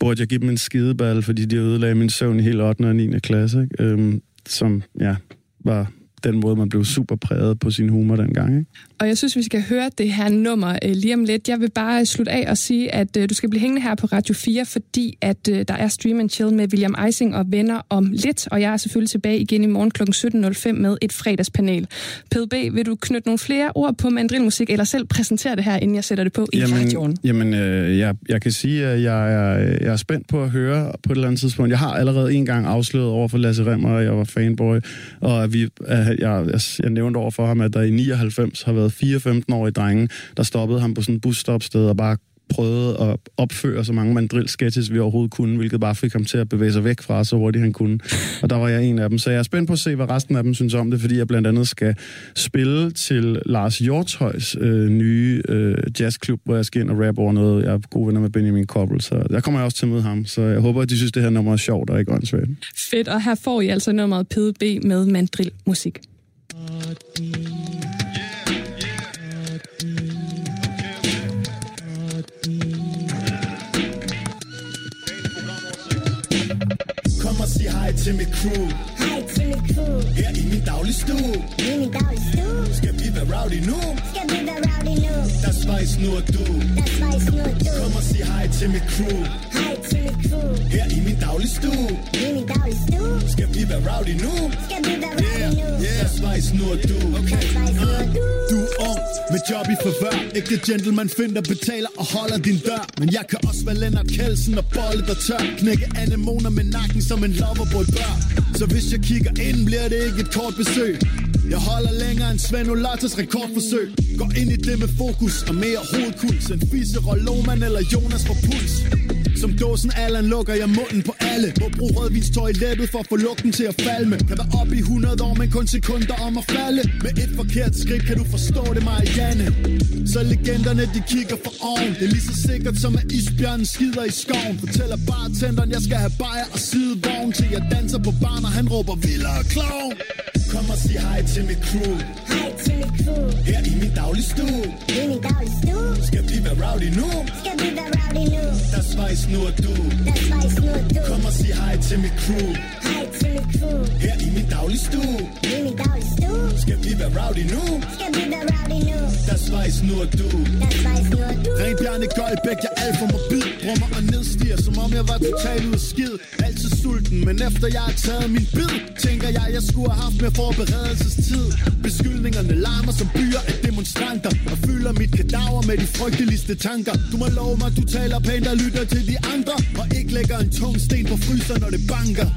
burde jeg give dem en skideball, fordi de ødelagde min søvn i hele 8. og 9. klasse. Ikke? Øhm, som, ja, var den måde, man blev super præget på sin humor dengang. Ikke? Og jeg synes, vi skal høre det her nummer øh, lige om lidt. Jeg vil bare slutte af og sige, at øh, du skal blive hængende her på Radio 4, fordi at øh, der er Stream and Chill med William Eising og venner om lidt. Og jeg er selvfølgelig tilbage igen i morgen kl. 17.05 med et fredagspanel. PDB, vil du knytte nogle flere ord på mandrilmusik, eller selv præsentere det her, inden jeg sætter det på i jamen, radioen? Jamen, øh, jeg, jeg kan sige, at jeg er, jeg er spændt på at høre på et eller andet tidspunkt. Jeg har allerede en gang afsløret over for Lasse Remmer, at jeg var fanboy, og at vi, at jeg, jeg, jeg nævnte over for ham, at der i 99 har været fire 15-årige drenge, der stoppede ham på sådan et busstopsted og bare prøvede at opføre så mange mandrill-sketches, vi overhovedet kunne, hvilket bare fik ham til at bevæge sig væk fra så hurtigt han kunne. Og der var jeg en af dem. Så jeg er spændt på at se, hvad resten af dem synes om det, fordi jeg blandt andet skal spille til Lars Hjortøjs øh, nye øh, jazzklub, hvor jeg skal ind og rappe over noget. Jeg er gode venner med Benjamin Koppel, så der kommer jeg også til at møde ham. Så jeg håber, at de synes, det her nummer er sjovt og ikke åndssvagt. Fedt, og her får I altså nummeret PDB med mandrill-musik. Sig hej til mit crew Hej til mit crew Her i min daglige stue I min daglige stue Skal vi være rowdy nu? Skal vi være rowdy nu? Der svejs nu og du Der svejs nu og du Kom og sig hej til mit crew Hej til mit crew Her i min daglige stue I min daglige stue Skal vi være rowdy nu? Skal vi være rowdy yeah. nu? Yeah. Der svejs nu og du Okay uh. Du er ung. Med job i forvør. Ikke gentleman finder, betaler og holder din dør. Men jeg kan også være Lennart Kelsen og bolle der tør. Knække anemoner med nakken som en lover på et bør. Så hvis jeg kigger ind, bliver det ikke et kort besøg. Jeg holder længere end Svend Olatas rekordforsøg. Går ind i det med fokus og mere hovedkuls End Fisse, Lohmann eller Jonas for puls. Som dåsen Allan lukker jeg munden på alle. Må bruge rødvinstøj i for at få lugten til at falme. Kan være op i 100 år, men kun sekunder om at falde. Med et forkert skridt kan du forstå det, Marianne. Så legenderne de kigger for oven. Det er lige så sikkert som at isbjørnen skider i skoven. Fortæller bartenderen, jeg skal have bajer og sidevogn Til jeg danser på barn, og han råber vildere klovn. Kom og sig hej til mit crew. Hej til mit crew. Her i min daglige stue. I min daglige stue. Skal vi være rowdy nu? Skal vi være rowdy nu? Der svejs nu og du. Der svejs nu og du. Kom og sig hej til mit crew. Hej til mit crew. Her i min daglige stue. I min daglige stue. Skal vi være rowdy nu? Skal vi være rowdy nu? Der svejs nu og du. Der svejs nu og du. Ren Bjarne Goldbæk, jeg er alt for mobil. Brummer og nedstiger, som om jeg var totalt ud af skid. Altid sulten, men efter jeg har taget min bid Tænker jeg, jeg skulle have haft mere forberedelsestid. Beskyldningerne larmer som byer af demonstranter. Og fylder mit kadaver med de frygteligste tanker. Du må love mig, du taler pænt og lytter til de andre. Og ikke lægger en tung sten på fryser, når det banker.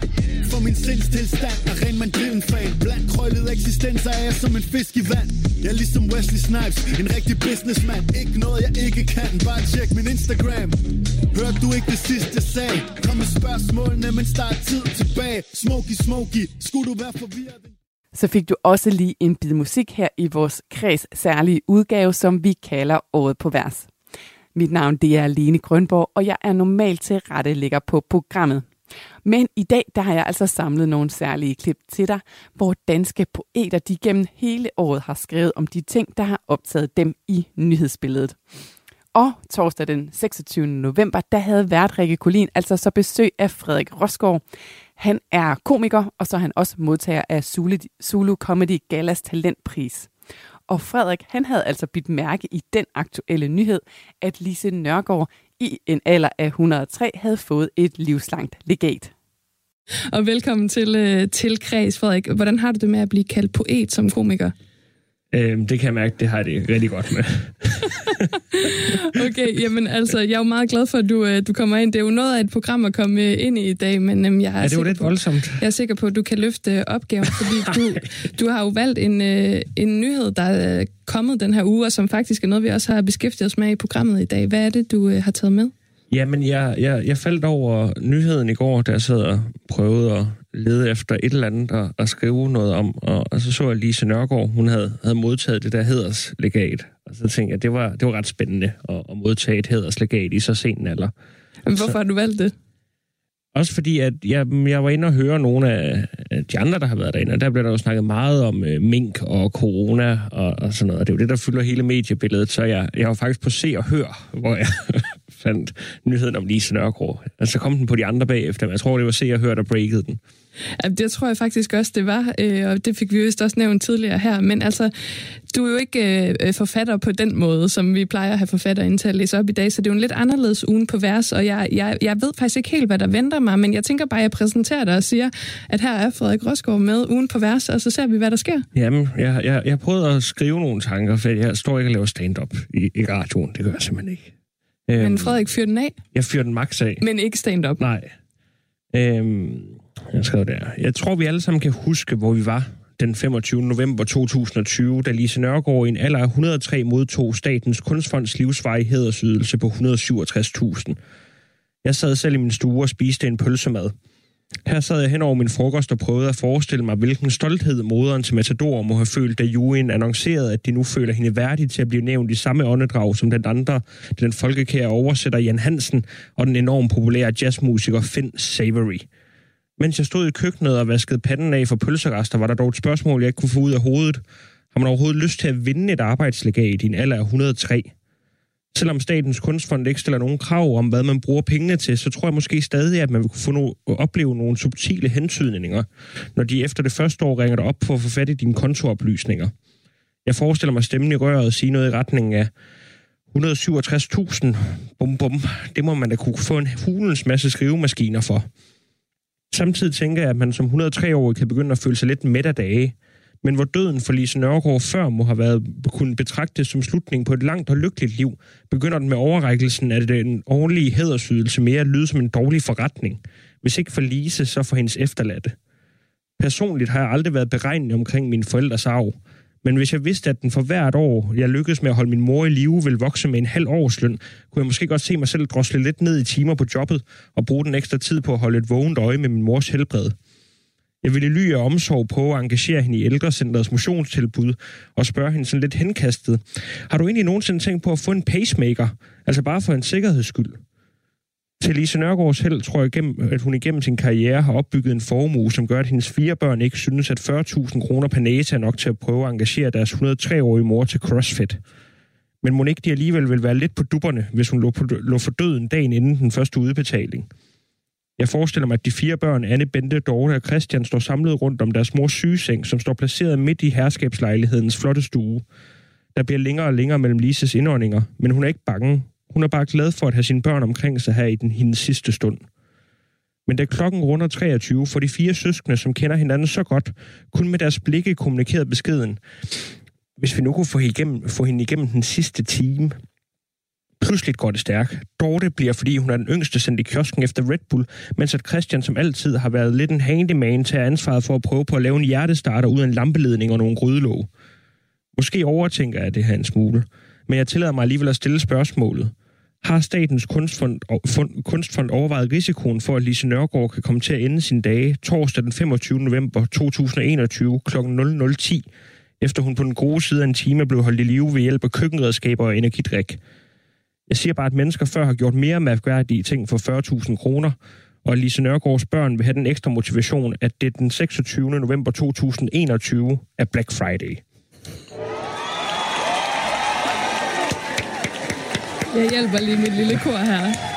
For min sindstilstand er ren mandrillen-fan. Blandt krøllet eksistenser er jeg som en fisk i vand. Jeg er ligesom Wesley Snipes, en rigtig businessman. Ikke noget jeg ikke kan, bare tjek min Instagram. Hørte du ikke det sidste jeg sagde? Kom med spørgsmålene, men start tid tilbage. Smoky, smoky, skulle du være forvirret? Så fik du også lige en bid musik her i vores kreds særlige udgave, som vi kalder Året på vers. Mit navn det er Lene Grønborg, og jeg er normalt til rette ligger på programmet. Men i dag der har jeg altså samlet nogle særlige klip til dig, hvor danske poeter de gennem hele året har skrevet om de ting, der har optaget dem i nyhedsbilledet. Og torsdag den 26. november, der havde vært Rikke Kolin altså så besøg af Frederik Rosgaard. Han er komiker, og så er han også modtager af Zulu, Zulu Comedy Galas talentpris. Og Frederik, han havde altså bidt mærke i den aktuelle nyhed, at Lise Nørgaard i en alder af 103 havde fået et livslangt legat. Og velkommen til, øh, til Kreds, Frederik. Hvordan har du det med at blive kaldt poet som komiker? Øhm, det kan jeg mærke, det har jeg det rigtig godt med. okay, jamen altså, jeg er jo meget glad for, at du, øh, du kommer ind. Det er jo noget af et program at komme øh, ind i i dag, men øhm, jeg er, Ja, det var lidt på, voldsomt. jeg er sikker på, at du kan løfte øh, opgaven, fordi du, du har jo valgt en, øh, en nyhed, der er kommet den her uge, og som faktisk er noget, vi også har beskæftiget os med i programmet i dag. Hvad er det, du øh, har taget med? Jamen, jeg, jeg, jeg faldt over nyheden i går, da jeg sad og prøvede at lede efter et eller andet og, og skrive noget om, og, og så så jeg Lise Nørgaard, hun havde, havde modtaget det der hederslegat. Og så tænkte jeg, det var, det var ret spændende at, at modtage et hederslegat i så sen en alder. Men hvorfor har du valgt det? Også fordi, at jeg, jeg var inde og høre nogle af af de andre, der har været derinde, og der blev der jo snakket meget om øh, mink og corona og, og sådan noget. Og det er jo det, der fylder hele mediebilledet. Så jeg, jeg var faktisk på Se og Hør, hvor jeg fandt nyheden om Lise Nørgaard. Og så kom den på de andre bagefter, men jeg tror, det var Se og Hør, der breakede den. Ja, det tror jeg faktisk også, det var, øh, og det fik vi vist også nævnt tidligere her. Men altså, du er jo ikke øh, forfatter på den måde, som vi plejer at have forfatter ind til at læse op i dag, så det er jo en lidt anderledes ugen på vers, og jeg, jeg, jeg ved faktisk ikke helt, hvad der venter mig, men jeg tænker bare, at jeg præsenterer dig og siger, at her er Frederik Rosgaard med ugen på vers, og så ser vi, hvad der sker. Jamen, jeg, jeg, jeg prøvede at skrive nogle tanker, for jeg står ikke og laver stand-up i, i radioen. Det gør jeg simpelthen ikke. Men Frederik fyrer den af, Jeg fyrer den max af. men ikke stand-up. Nej. Øhm, jeg skrev der. Jeg tror, vi alle sammen kan huske, hvor vi var den 25. november 2020, da Lise Nørgaard i en alder af 103 modtog Statens Kunstfonds livsveje hædersydelse på 167.000. Jeg sad selv i min stue og spiste en pølsemad. Her sad jeg hen over min frokost og prøvede at forestille mig, hvilken stolthed moderen til Matador må have følt, da juryen annoncerede, at de nu føler hende værdig til at blive nævnt i samme åndedrag som den andre, den folkekære oversætter Jan Hansen og den enormt populære jazzmusiker Finn Savory. Mens jeg stod i køkkenet og vaskede panden af for pølserester, var der dog et spørgsmål, jeg ikke kunne få ud af hovedet. Har man overhovedet lyst til at vinde et arbejdslegat i en alder af 103? Selvom Statens Kunstfond ikke stiller nogen krav om, hvad man bruger pengene til, så tror jeg måske stadig, at man vil kunne få no- opleve nogle subtile hentydninger, når de efter det første år ringer dig op for at få fat i dine kontooplysninger. Jeg forestiller mig stemmen i røret og sige noget i retningen af 167.000. Bum, bum. Det må man da kunne få en hulens masse skrivemaskiner for. Samtidig tænker jeg, at man som 103-årig kan begynde at føle sig lidt mæt af dage. Men hvor døden for Lise Nørgaard før må have været kunne betragtes som slutningen på et langt og lykkeligt liv, begynder den med overrækkelsen af den årlige hædersydelse mere at lyde som en dårlig forretning. Hvis ikke for Lise, så for hendes efterladte. Personligt har jeg aldrig været beregnende omkring mine forældres arv. Men hvis jeg vidste, at den for hvert år, jeg lykkedes med at holde min mor i live, ville vokse med en halv årsløn, kunne jeg måske godt se mig selv drosle lidt ned i timer på jobbet og bruge den ekstra tid på at holde et vågent øje med min mors helbred. Jeg ville ly af omsorg på at engagere hende i ældrecentrets motionstilbud og spørge hende sådan lidt henkastet. Har du egentlig nogensinde tænkt på at få en pacemaker? Altså bare for en sikkerheds skyld. Til Lise Nørgaards held tror jeg, at hun igennem sin karriere har opbygget en formue, som gør, at hendes fire børn ikke synes, at 40.000 kroner per næse er nok til at prøve at engagere deres 103-årige mor til CrossFit. Men må ikke de alligevel vil være lidt på dupperne, hvis hun lå, på, lå for døden dagen inden den første udbetaling. Jeg forestiller mig, at de fire børn, Anne, Bente, Dorte og Christian, står samlet rundt om deres mors sygeseng, som står placeret midt i herskabslejlighedens flotte stue. Der bliver længere og længere mellem Lises indåndinger, men hun er ikke bange. Hun er bare glad for at have sine børn omkring sig her i den hendes sidste stund. Men da klokken runder 23, får de fire søskende, som kender hinanden så godt, kun med deres blikke kommunikeret beskeden. Hvis vi nu kunne få igennem, få hende igennem den sidste time. Pludselig går det stærkt. Dorte bliver, fordi hun er den yngste, sendt i kiosken efter Red Bull, mens at Christian som altid har været lidt en handyman til ansvaret for at prøve på at lave en hjertestarter ud af en lampeledning og nogle grydelåg. Måske overtænker jeg det her en smule, men jeg tillader mig alligevel at stille spørgsmålet. Har Statens Kunstfond, fund, Kunstfond overvejet risikoen for, at Lise Nørgaard kan komme til at ende sine dage torsdag den 25. november 2021 kl. 00.10, efter hun på den gode side af en time blev holdt i live ved hjælp af køkkenredskaber og energidrik? Jeg siger bare, at mennesker før har gjort mere mærkværdige ting for 40.000 kroner, og Lise Nørgaards børn vil have den ekstra motivation, at det den 26. november 2021 er Black Friday. Jeg hjælper lige mit lille kor her.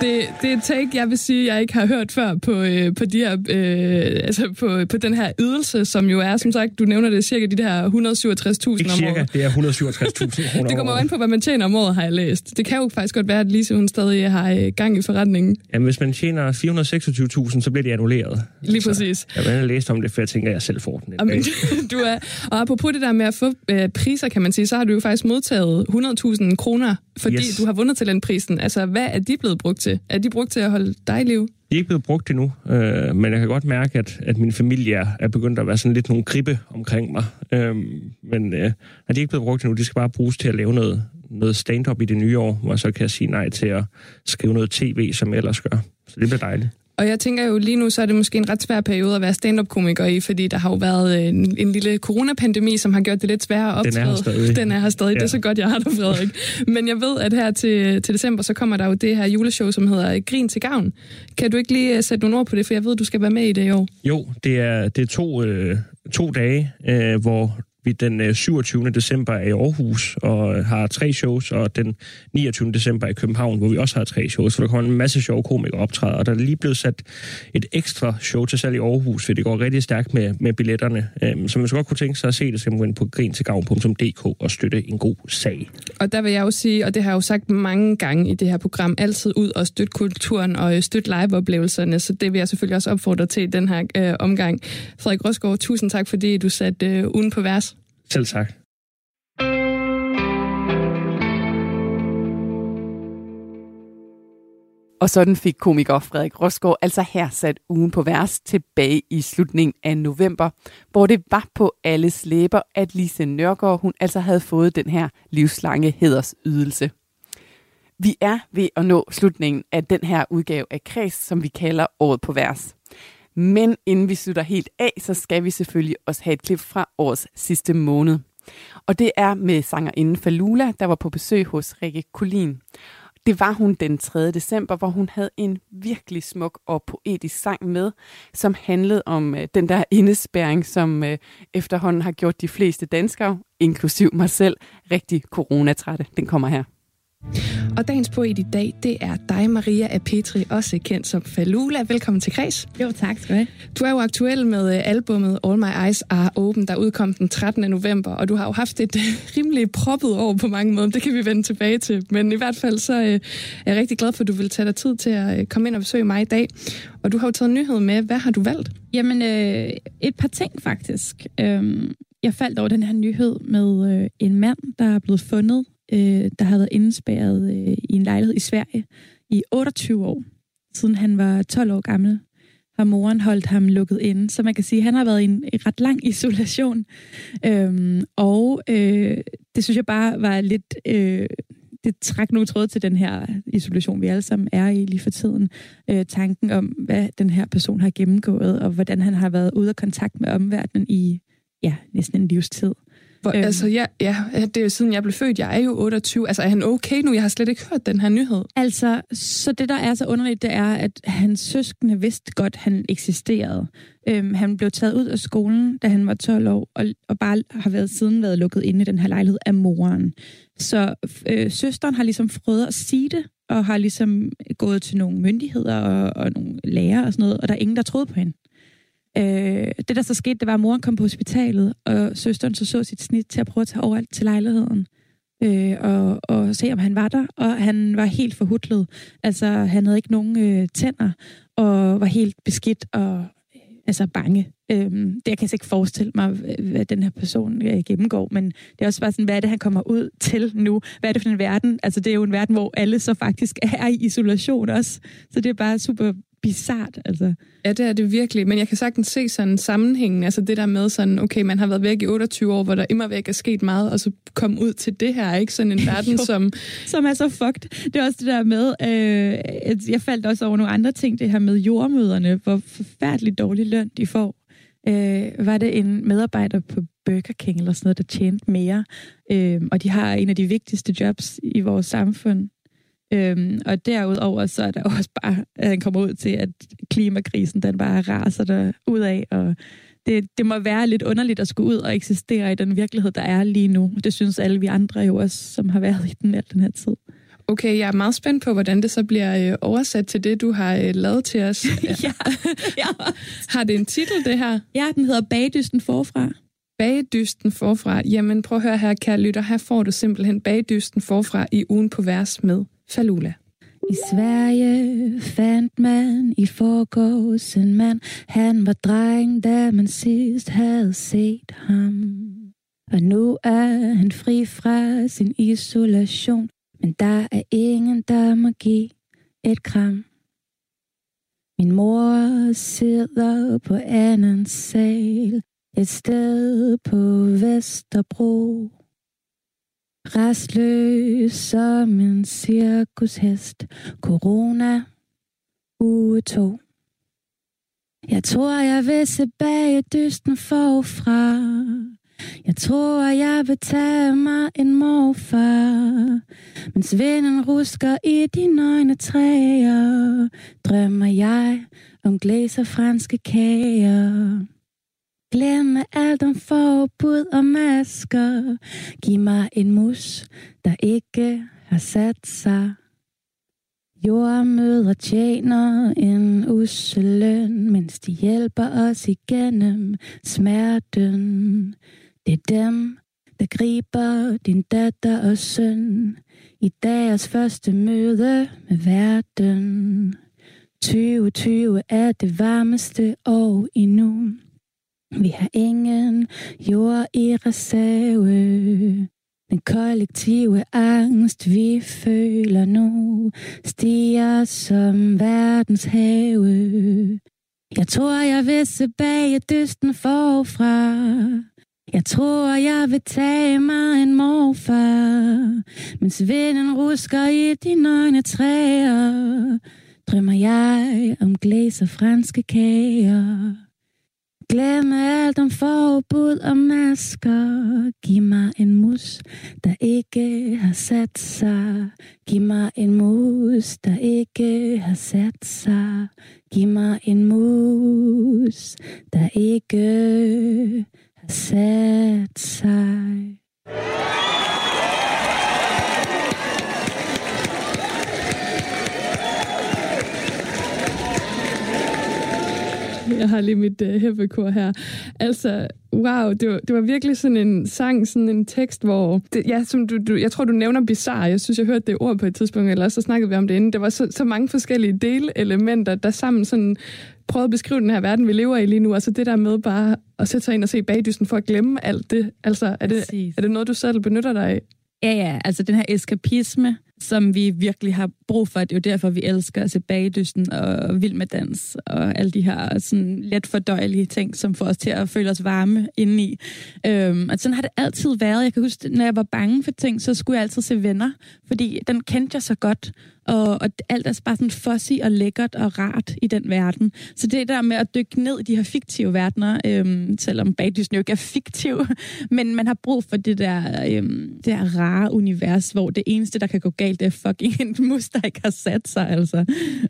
Det, det er et take, jeg vil sige, jeg ikke har hørt før på, øh, på, de her, øh, altså på, på den her ydelse, som jo er, som sagt, du nævner det, cirka de der 167.000 Ikke om cirka, året. det er 167.000 kroner Det kommer an på, hvad man tjener om året, har jeg læst. Det kan jo faktisk godt være, at Lise hun stadig har øh, gang i forretningen. Jamen, hvis man tjener 426.000, så bliver det annulleret. Lige præcis. Jeg har læst om det, for jeg tænker, at jeg selv får den. et Amen, dag. du er, og apropos det der med at få øh, priser, kan man sige, så har du jo faktisk modtaget 100.000 kroner, fordi Yes. du har vundet talentprisen. Altså, hvad er de blevet brugt til? Er de brugt til at holde dig i liv? De er ikke blevet brugt endnu, øh, men jeg kan godt mærke, at, at min familie er, er begyndt at være sådan lidt nogle gribe omkring mig. Øh, men øh, de er ikke blevet brugt endnu. De skal bare bruges til at lave noget, noget stand-up i det nye år, hvor jeg så kan jeg sige nej til at skrive noget tv, som jeg ellers gør. Så det bliver dejligt. Og jeg tænker jo lige nu, så er det måske en ret svær periode at være stand-up-komiker i, fordi der har jo været øh, en, en lille coronapandemi, som har gjort det lidt sværere at Den er optræde. her stadig. Den er her stadig. Ja. Det er så godt, jeg har dig, Frederik. Men jeg ved, at her til, til december, så kommer der jo det her juleshow, som hedder Grin til gavn. Kan du ikke lige øh, sætte nogle ord på det, for jeg ved, at du skal være med i det i år. Jo, det er, det er to, øh, to dage, øh, hvor vi den øh, 27. december i Aarhus og øh, har tre shows, og den 29. december i København, hvor vi også har tre shows. Så der kommer en masse sjove komikere optræder, og der er lige blevet sat et ekstra show til salg i Aarhus, for det går rigtig stærkt med, med billetterne. Øhm, så man skal godt kunne tænke sig at se det, så kan man gå ind på grintilgavn.dk og støtte en god sag. Og der vil jeg jo sige, og det har jeg jo sagt mange gange i det her program, altid ud og støtte kulturen og øh, støtte liveoplevelserne, så det vil jeg selvfølgelig også opfordre til i den her øh, omgang. Frederik Rosgaard, tusind tak, fordi du satte øh, ugen på vers. Selv tak. Og sådan fik komiker Frederik Rosgaard altså her sat ugen på vers tilbage i slutningen af november, hvor det var på alles læber, at Lise Nørgaard hun altså havde fået den her livslange hedersydelse. Vi er ved at nå slutningen af den her udgave af Kreds, som vi kalder Året på vers. Men inden vi slutter helt af, så skal vi selvfølgelig også have et klip fra årets sidste måned. Og det er med sangerinden Falula, der var på besøg hos Rikke Kulin. Det var hun den 3. december, hvor hun havde en virkelig smuk og poetisk sang med, som handlede om øh, den der indespæring, som øh, efterhånden har gjort de fleste danskere, inklusiv mig selv, rigtig coronatrætte. Den kommer her. Og dagens poet i dag, det er dig, Maria A. Petri, også kendt som Falula. Velkommen til Kreds. Jo, tak skal du have. Du er jo aktuel med øh, albumet All My Eyes Are Open, der udkom den 13. november, og du har jo haft et øh, rimelig proppet år på mange måder. Det kan vi vende tilbage til. Men i hvert fald så øh, er jeg rigtig glad for, at du vil tage dig tid til at komme ind og besøge mig i dag. Og du har jo taget nyhed med. Hvad har du valgt? Jamen, øh, et par ting faktisk. Øhm, jeg faldt over den her nyhed med øh, en mand, der er blevet fundet, øh, der havde været indespærret øh, i en lejlighed i Sverige i 28 år. Siden han var 12 år gammel, har moren holdt ham lukket inde. Så man kan sige, at han har været i en ret lang isolation. Øhm, og øh, det synes jeg bare var lidt... Øh, det træk nogle tråde til den her isolation, vi alle sammen er i lige for tiden. Øh, tanken om, hvad den her person har gennemgået, og hvordan han har været ude af kontakt med omverdenen i ja, næsten en livstid. Hvor, øhm. Altså, ja, ja, det er jo siden jeg blev født. Jeg er jo 28. Altså, er han okay nu? Jeg har slet ikke hørt den her nyhed. Altså, så det, der er så underligt, det er, at hans søskende vidste godt, han eksisterede. Øhm, han blev taget ud af skolen, da han var 12 år, og, og bare har været siden været lukket inde i den her lejlighed af moren. Så øh, søsteren har ligesom prøvet at sige det, og har ligesom gået til nogle myndigheder og, og nogle lærere og sådan noget, og der er ingen, der troede på hende. Øh, det, der så skete, det var, at moren kom på hospitalet, og søsteren så så sit snit til at prøve at tage over til lejligheden. Øh, og, og se, om han var der, og han var helt forhudlet. Altså, han havde ikke nogen øh, tænder, og var helt beskidt og øh, altså bange. Øh, det jeg kan jeg ikke forestille mig, hvad den her person øh, gennemgår, men det er også bare sådan, hvad er det, han kommer ud til nu? Hvad er det for en verden? Altså, det er jo en verden, hvor alle så faktisk er i isolation også. Så det er bare super bizart, altså. Ja, det er det virkelig, men jeg kan sagtens se sådan en sammenhæng, altså det der med sådan, okay, man har været væk i 28 år, hvor der immer væk er sket meget, og så komme ud til det her, ikke? Sådan en verden, Jo, som... Som er så fucked. Det er også det der med, øh, jeg faldt også over nogle andre ting, det her med jordmøderne, hvor forfærdeligt dårlig løn de får. Øh, var det en medarbejder på Burger King eller sådan noget, der tjente mere, øh, og de har en af de vigtigste jobs i vores samfund. Øhm, og derudover så er der også bare, at han kommer ud til, at klimakrisen den bare raser der ud af, og det, det må være lidt underligt at skulle ud og eksistere i den virkelighed, der er lige nu. Det synes alle vi andre jo også, som har været i den al den her tid. Okay, jeg er meget spændt på, hvordan det så bliver øh, oversat til det, du har øh, lavet til os. ja, ja. Har det en titel, det her? Ja, den hedder Bagdysten forfra. Bagdysten forfra. Jamen, prøv at høre her, kære lytter. Her får du simpelthen bagdysten forfra i ugen på vers med Falula. I Sverige fandt man i forgårs en mand. Han var dreng, da man sidst havde set ham. Og nu er han fri fra sin isolation. Men der er ingen, der må give et kram. Min mor sidder på anden sal. Et sted på Vesterbro. Restløs som en cirkushest. Corona. Uge to. Jeg tror, jeg vil se bag dysten forfra. Jeg tror, jeg vil tage mig en morfar. Mens vinden rusker i de nøgne træer, drømmer jeg om glæser franske kager. Glem alt om forbud og masker. Giv mig en mus, der ikke har sat sig. Jordmøder tjener en usseløn, mens de hjælper os igennem smerten. Det er dem, der griber din datter og søn i deres første møde med verden. 2020 er det varmeste år endnu. Vi har ingen jord i reserve. Den kollektive angst, vi føler nu, stiger som verdens have. Jeg tror, jeg vil se bag dysten forfra. Jeg tror, jeg vil tage mig en morfar. Mens vinden rusker i de nøgne træer, drømmer jeg om glæs og franske kager. Glem alt om forbud og masker. Giv mig en mus, der ikke har sat sig. Giv mig en mus, der ikke har sat sig. Giv mig en mus, der ikke har sat sig. Jeg har lige mit uh, hæppekor her. Altså, wow, det var, det var virkelig sådan en sang, sådan en tekst, hvor... Det, ja, som du, du, jeg tror, du nævner bizarre. Jeg synes, jeg hørte det ord på et tidspunkt, eller så snakkede vi om det inden. Det var så, så mange forskellige delelementer, der sammen sådan prøvede at beskrive den her verden, vi lever i lige nu. Altså det der med bare at sætte sig ind og se bagdysten for at glemme alt det. Altså, er det, er det noget, du selv benytter dig af? Ja, ja, altså den her eskapisme, som vi virkelig har brug for. Det er jo derfor, vi elsker at se bagdysten og vild med dans og alle de her sådan let fordøjelige ting, som får os til at føle os varme indeni. Øhm, og sådan har det altid været. Jeg kan huske, når jeg var bange for ting, så skulle jeg altid se venner, fordi den kendte jeg så godt. Og, og alt er bare sådan fuzzy og lækkert og rart i den verden. Så det der med at dykke ned i de her fiktive verdener, øhm, selvom bagdysten jo ikke er fiktiv, men man har brug for det der, øhm, det der rare univers, hvor det eneste, der kan gå galt, det er fucking en mus, der ikke har sat sig, altså.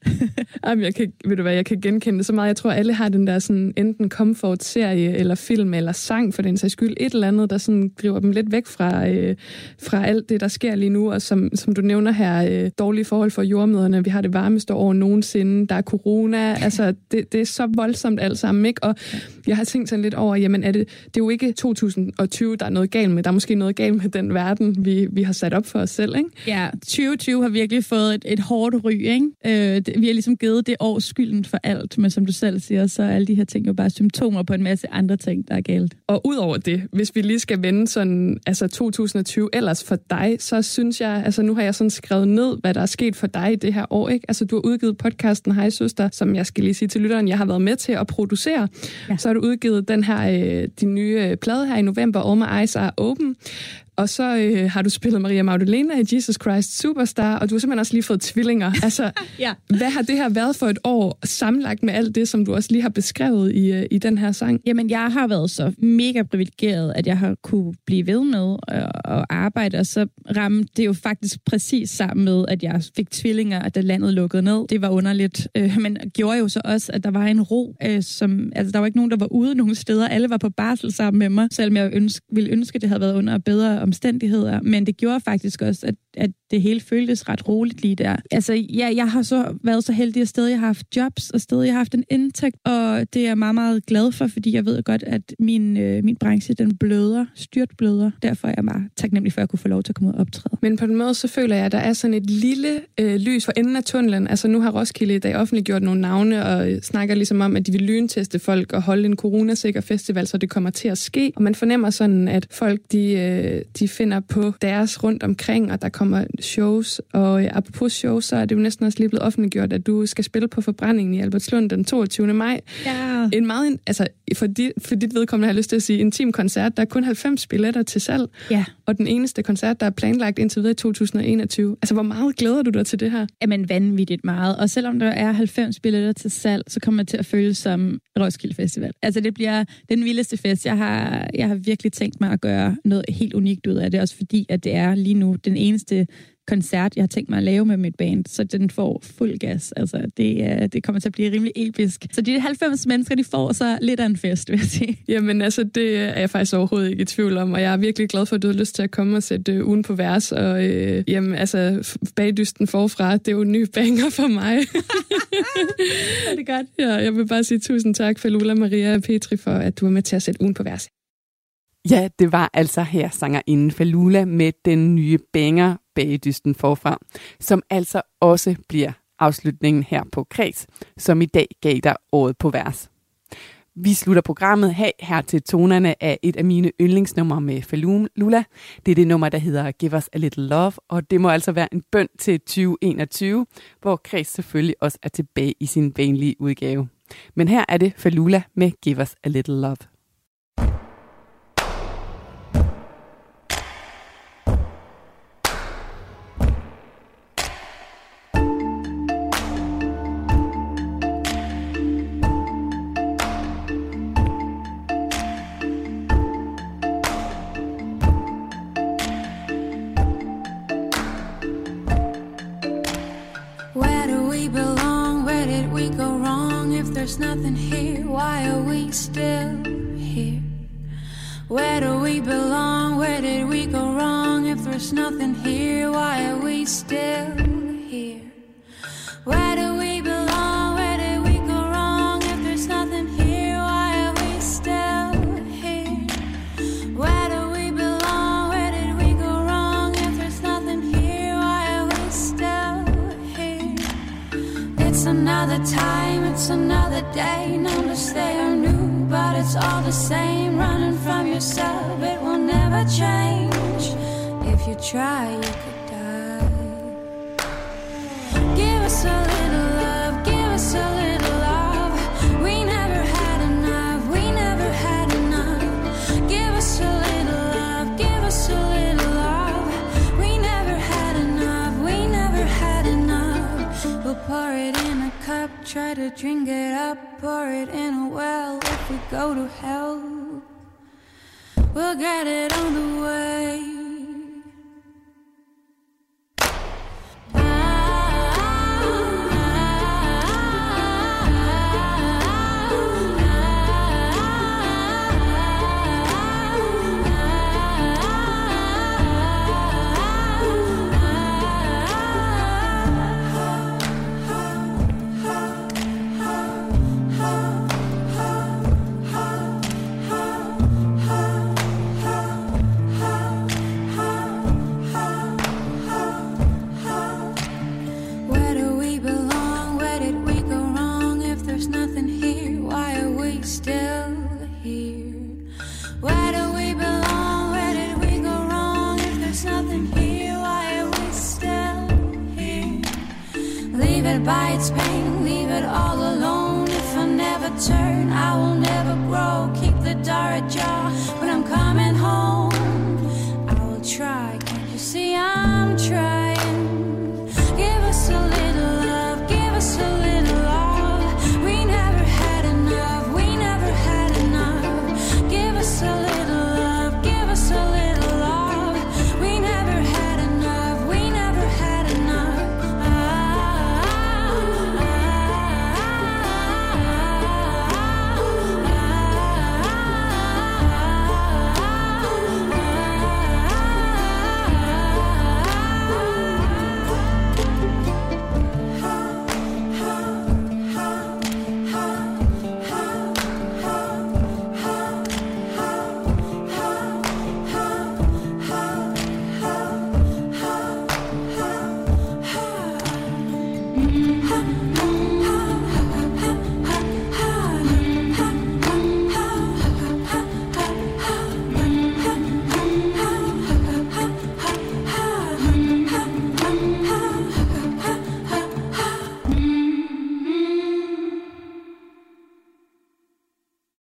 Jamen, jeg kan, ved du hvad, jeg kan genkende det så meget. Jeg tror, alle har den der sådan, enten comfort-serie, eller film, eller sang, for den sags skyld. Et eller andet, der sådan driver dem lidt væk fra, øh, fra alt det, der sker lige nu, og som, som du nævner her, øh, dårlige forhold for jordmøderne. Vi har det varmeste år nogensinde. Der er corona. Altså, det, det er så voldsomt alt sammen, ikke? Og jeg har tænkt sådan lidt over, jamen, er det, det er jo ikke 2020, der er noget galt med. Der er måske noget galt med den verden, vi, vi har sat op for os selv, ikke? Ja, 2020 har virkelig fået et, et hårdt ry, ikke? Øh, vi har ligesom givet det år skylden for alt, men som du selv siger, så er alle de her ting jo bare symptomer på en masse andre ting, der er galt. Og udover det, hvis vi lige skal vende sådan, altså 2020 ellers for dig, så synes jeg, altså nu har jeg sådan skrevet ned, hvad der er sket for dig i det her år, ikke? Altså du har udgivet podcasten Hej Søster, som jeg skal lige sige til lytteren, jeg har været med til at producere. Ja. Så har du udgivet den her, øh, din nye øh, plade her i november, All My Eyes Are Open, og så øh, har du spillet Maria Magdalena i Jesus Christ Superstar, og du har simpelthen også lige fået tvillinger. Altså, ja. hvad har det her været for et år, sammenlagt med alt det, som du også lige har beskrevet i, øh, i den her sang? Jamen, jeg har været så mega privilegeret, at jeg har kunne blive ved med at, at arbejde, og så ramte det jo faktisk præcis sammen med, at jeg fik tvillinger, at da landet lukkede ned. Det var underligt, øh, men gjorde jo så også, at der var en ro, øh, som, altså der var ikke nogen, der var ude nogen steder. Alle var på barsel sammen med mig, selvom jeg ønske, ville ønske, det havde været under bedre omstændigheder, men det gjorde faktisk også, at at det hele føltes ret roligt lige der. Altså, ja, jeg har så været så heldig at sted, jeg har haft jobs, og sted, jeg har haft en indtægt, og det er jeg meget, meget glad for, fordi jeg ved godt, at min, øh, min branche, den bløder, styrt bløder. Derfor er jeg meget taknemmelig for, at jeg kunne få lov til at komme ud og optræde. Men på en måde, så føler jeg, at der er sådan et lille øh, lys for enden af tunnelen. Altså nu har Roskilde i dag offentliggjort nogle navne, og øh, snakker ligesom om, at de vil lynteste folk og holde en coronasikker festival, så det kommer til at ske. Og man fornemmer sådan, at folk, de, øh, de finder på deres rundt omkring, og der kommer shows. Og øh, apropos shows, så er det jo næsten også lige blevet offentliggjort, at du skal spille på forbrændingen i Albertslund den 22. maj. Ja. En meget, altså for dit, for dit vedkommende har jeg lyst til at sige, intim koncert. Der er kun 90 billetter til salg. Ja. Og den eneste koncert, der er planlagt indtil videre i 2021. Altså, hvor meget glæder du dig til det her? Jamen, vanvittigt meget. Og selvom der er 90 billetter til salg, så kommer det til at føles som Roskilde Festival. Altså, det bliver den vildeste fest. Jeg har, jeg har virkelig tænkt mig at gøre noget helt unikt ud af det, også fordi, at det er lige nu den eneste koncert, jeg har tænkt mig at lave med mit band, så den får fuld gas. Altså, det, det kommer til at blive rimelig episk. Så de 90 mennesker, de får så lidt af en fest, vil jeg sige. Jamen, altså, det er jeg faktisk overhovedet ikke i tvivl om, og jeg er virkelig glad for, at du har lyst til at komme og sætte øh, ugen på vers, og øh, jamen, altså, bagdysten forfra, det er jo en ny banger for mig. er det godt? Ja, jeg vil bare sige tusind tak for Lula Maria og Petri for, at du var med til at sætte ugen på vers. Ja, det var altså her sangerinden Falula med den nye banger Bagedysten forfra, som altså også bliver afslutningen her på Kreds, som i dag gav dig året på vers. Vi slutter programmet her, her til tonerne af et af mine yndlingsnumre med Falula. Det er det nummer, der hedder Give Us A Little Love, og det må altså være en bøn til 2021, hvor Kreds selvfølgelig også er tilbage i sin vanlige udgave. Men her er det Falula med Give Us A Little Love. There's nothing here, why are we still here? Where do we belong? Where did we go wrong? If there's nothing here, why are we still day. Numbers they are new, but it's all the same. Running from yourself, it will never change. If you try, you could die. Give us a little love, give us a little love. We never had enough, we never had enough. Give us a little love, give us a little love. We never had enough, we never had enough. We'll pour it in a cup, try to drink it up, pour it in a well. If we go to hell, we'll get it on the way.